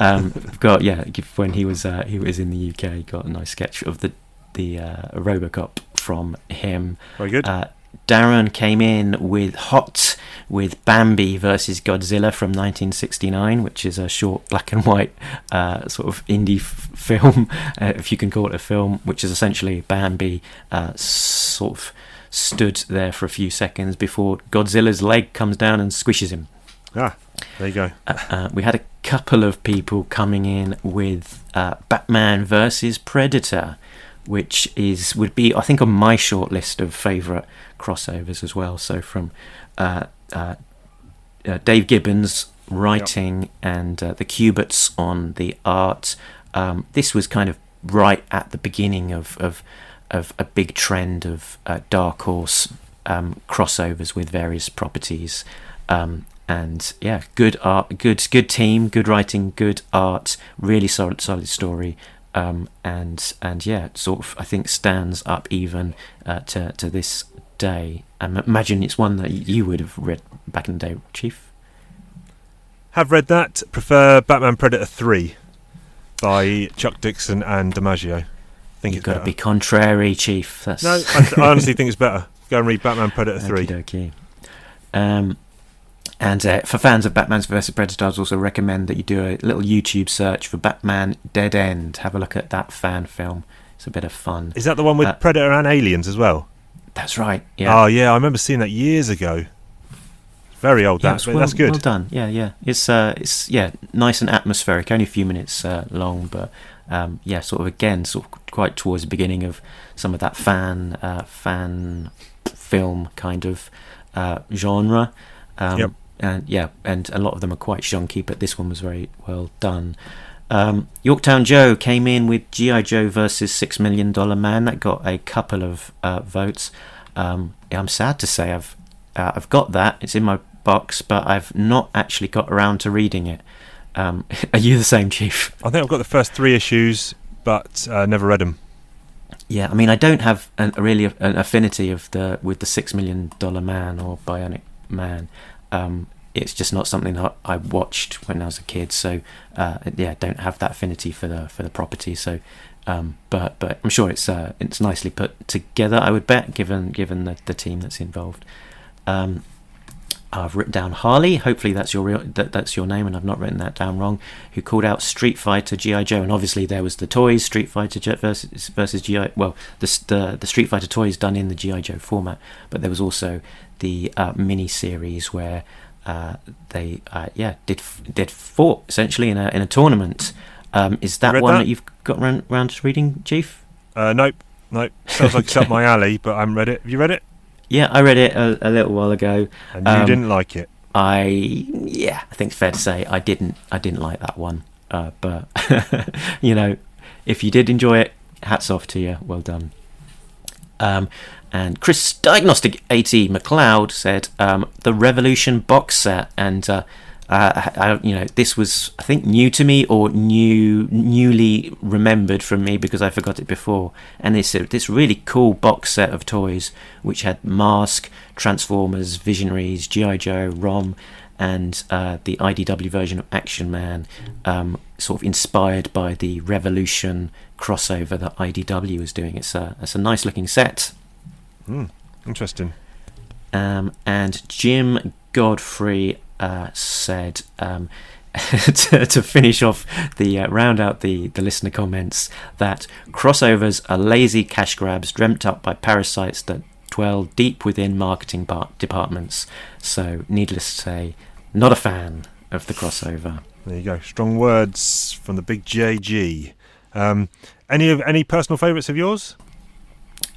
Um, got yeah, when he was uh, he was in the UK, got a nice sketch of the the uh, RoboCop from him. Very good. Uh, Darren came in with Hot with Bambi versus Godzilla from 1969, which is a short black and white uh, sort of indie f- film, uh, if you can call it a film, which is essentially Bambi uh, sort of stood there for a few seconds before Godzilla's leg comes down and squishes him. ah, there you go. Uh, we had a couple of people coming in with uh, Batman versus Predator, which is would be I think on my short list of favourite crossovers as well. So from uh, uh, uh, Dave Gibbons writing and uh, the Kuberts on the art. Um, this was kind of right at the beginning of of, of a big trend of uh, Dark Horse um, crossovers with various properties. Um, and yeah, good art, good good team, good writing, good art, really solid solid story. Um, and and yeah, sort of I think stands up even uh, to to this day. I imagine it's one that you would have read back in the day, Chief. Have read that. Prefer Batman Predator 3 by Chuck Dixon and Damaggio. Think You've got to be contrary, Chief. That's No, I, th- I honestly think it's better. Go and read Batman Predator [LAUGHS] 3. Okey-dokey. Um, and uh, for fans of Batman's vs Predator, I'd also recommend that you do a little YouTube search for Batman Dead End. Have a look at that fan film. It's a bit of fun. Is that the one with Uh, Predator and aliens as well? That's right. Yeah. Oh, yeah, I remember seeing that years ago. Very old, Yeah, that, well, that's good. Well done. Yeah, yeah. It's uh, it's yeah, nice and atmospheric. Only a few minutes uh, long, but um, yeah, sort of again, sort of quite towards the beginning of some of that fan uh, fan film kind of uh, genre. Um, Yep. And yeah, and a lot of them are quite shonky, but this one was very well done. Um, Yorktown Joe came in with GI Joe versus Six Million Dollar Man. That got a couple of uh, votes. Um, I'm sad to say I've uh, I've got that. It's in my box, but I've not actually got around to reading it. Um, [LAUGHS] are you the same, Chief? I think I've got the first three issues, but uh, never read them. Yeah, I mean, I don't have an, a really an affinity of the with the Six Million Dollar Man or Bionic Man. Um, it's just not something that I watched when I was a kid. So uh, yeah, don't have that affinity for the for the property. So, um, but but I'm sure it's uh, it's nicely put together. I would bet, given given the, the team that's involved. Um, I've written down Harley. Hopefully that's your real that, that's your name, and I've not written that down wrong. Who called out Street Fighter GI Joe, and obviously there was the toys Street Fighter versus versus GI. Well, the the, the Street Fighter toys done in the GI Joe format, but there was also the uh, mini series where uh, they uh, yeah did did fought essentially in a in a tournament. Um, is that one that? that? you've got round, round to reading, Chief? Uh, nope, nope. Sounds like it's up my alley, [LAUGHS] but I haven't read it. Have you read it? Yeah, I read it a, a little while ago. And you Um, didn't like it. I yeah, I think it's fair to say I didn't I didn't like that one. Uh, but [LAUGHS] you know, if you did enjoy it, hats off to you. Well done. Um, and Chris Diagnostic AT McLeod said um, the Revolution box set, and uh, uh, I, you know this was I think new to me or new newly remembered from me because I forgot it before. And it's a, this really cool box set of toys which had Mask, Transformers, Visionaries, GI Joe, Rom, and uh, the IDW version of Action Man, um, sort of inspired by the Revolution crossover that IDW was doing. It's a it's a nice looking set. Interesting. Um, and Jim Godfrey uh, said um, [LAUGHS] to, to finish off the uh, round out the, the listener comments that crossovers are lazy cash grabs dreamt up by parasites that dwell deep within marketing bar- departments. So, needless to say, not a fan of the crossover. There you go. Strong words from the big JG. Um, any of any personal favourites of yours?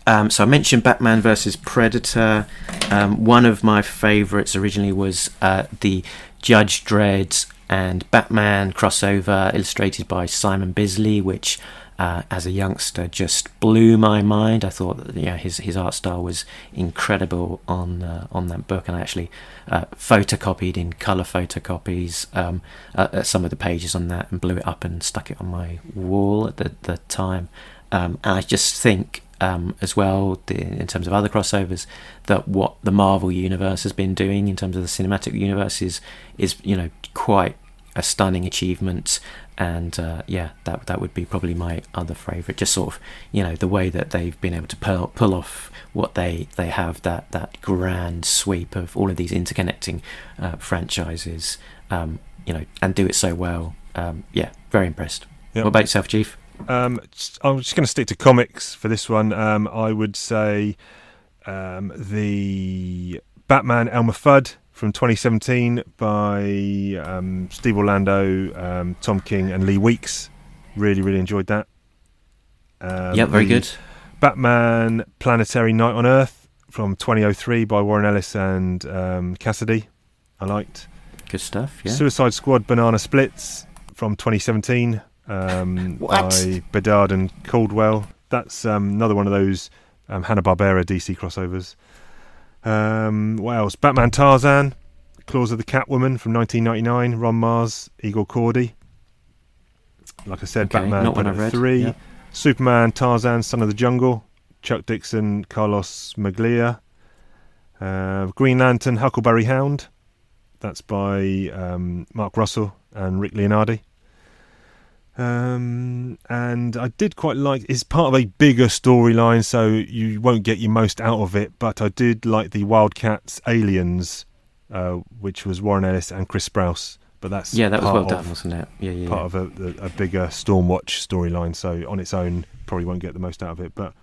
Um, so I mentioned Batman versus Predator. Um, one of my favourites originally was uh, the Judge Dredd and Batman crossover, illustrated by Simon Bisley, which, uh, as a youngster, just blew my mind. I thought, that, yeah, his his art style was incredible on uh, on that book, and I actually uh, photocopied in colour photocopies um, uh, uh, some of the pages on that and blew it up and stuck it on my wall at the the time. Um, and I just think um, as well, the, in terms of other crossovers, that what the Marvel universe has been doing in terms of the cinematic universe is, is you know, quite a stunning achievement. And uh, yeah, that that would be probably my other favourite. Just sort of, you know, the way that they've been able to pull, pull off what they, they have that that grand sweep of all of these interconnecting uh, franchises, um, you know, and do it so well. Um, yeah, very impressed. Yep. What about yourself, Chief? Um, I'm just going to stick to comics for this one. Um, I would say um, the Batman Elmer Fudd from 2017 by um, Steve Orlando, um, Tom King, and Lee Weeks. Really, really enjoyed that. Um, yeah, very good. Batman Planetary Night on Earth from 2003 by Warren Ellis and um, Cassaday. I liked. Good stuff. Yeah. Suicide Squad Banana Splits from 2017 um, by Bedard and Caldwell. That's um, another one of those um, Hanna Barbera DC crossovers. Um, what else? Batman Tarzan, Claws of the Catwoman from 1999. Ron Marz, Igor Kordey. Like I said, Okay, Batman not one I've Predator read, 3. yeah. Superman Tarzan, Son of the Jungle. Chuck Dixon, Carlos Meglia. Uh, Green Lantern, Huckleberry Hound. That's by um, Mark Russell and Rick Leonardi. Um, and I did quite like. It's part of a bigger storyline, so you won't get your most out of it. But I did like the Wildcats Aliens, uh, which was Warren Ellis and Chris Sprouse. But that's Yeah, that was well of, done, wasn't it? Yeah, yeah. Part yeah. of a, a, a bigger Stormwatch storyline. So on its own, probably won't get the most out of it. But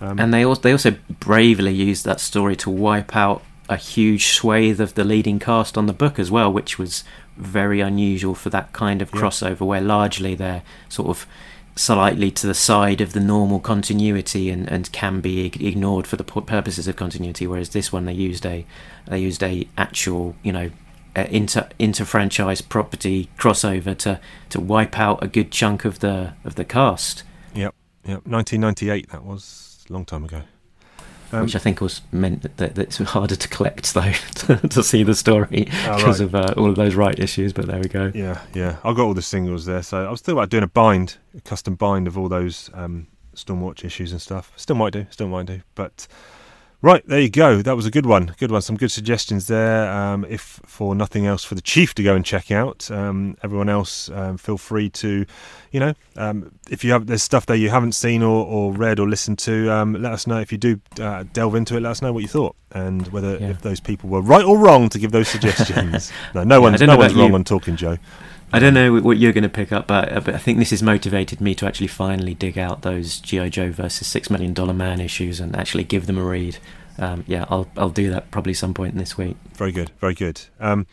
um, And they also they also bravely used that story to wipe out a huge swathe of the leading cast on the book as well, which was very unusual for that kind of Yeah. crossover, where largely they're sort of slightly to the side of the normal continuity and, and can be ignored for the purposes of continuity. Whereas this one, they used a they used a actual you know inter inter franchise property crossover to to wipe out a good chunk of the of the cast, Yep, yep. 1998. That was a long time ago. Um, which I think was meant that, that it's harder to collect though [LAUGHS] to, to see the story Oh, because right. of uh, all of those right issues. But there we go. Yeah, yeah. I've got all the singles there, so I was thinking about doing a bind, a custom bind of all those um, Stormwatch issues and stuff. Still might do, still might do. But right, there you go. That was a good one. Good one. Some good suggestions there. Um, if for nothing else, for the chief to go and check out. Um, everyone else, um, feel free to, you know, um, if you have there's stuff there you haven't seen or, or read or listened to, um, let us know. If you do uh, delve into it, let us know what you thought and whether Yeah. if those people were right or wrong to give those [LAUGHS] suggestions. [LAUGHS] no, no one's don't no one's wrong you. on Talking Joe. I don't know what you're going to pick up, but, uh, but I think this has motivated me to actually finally dig out those GI Joe versus Six Million Dollar Man issues and actually give them a read. Um, yeah, I'll I'll do that probably some point this week. Very good, very good. Um,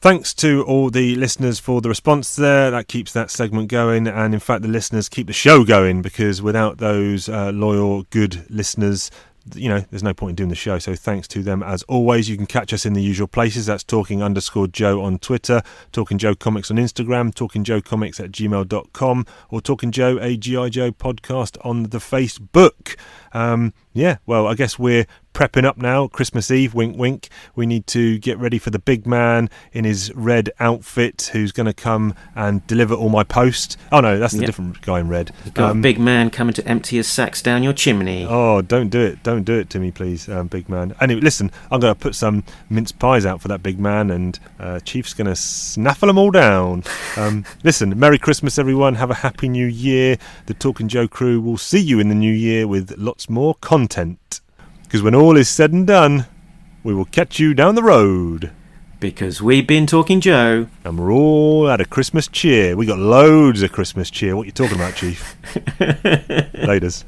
thanks to all the listeners for the response there. That keeps that segment going, and in fact, the listeners keep the show going because without those uh, loyal, good listeners. You know, there's no point in doing the show. So thanks to them as always. You can catch us in the usual places. That's talking underscore Joe on Twitter, talking Joe Comics on Instagram, talking Joe Comics at gmail.com, or talking Joe a G.I. Joe podcast on the Facebook. Um, yeah, well, I guess we're prepping up now. Christmas Eve, wink, wink. We need to get ready for the big man in his red outfit who's going to come and deliver all my post. Oh, no, that's the Yep. different guy in red. Got Um, a big man coming to empty his sacks down your chimney. Oh, don't do it. Don't do it to me, please, um, big man. Anyway, listen, I'm going to put some mince pies out for that big man, and uh, Chief's going to snaffle them all down. [LAUGHS] Um, listen, Merry Christmas, everyone. Have a Happy New Year. The Talking Joe crew will see you in the new year with lots more content. Because when all is said and done, we will catch you down the road. Because we've been talking Joe. And we're all out of Christmas cheer. We got loads of Christmas cheer. What you talking about, Chief? [LAUGHS] Laters.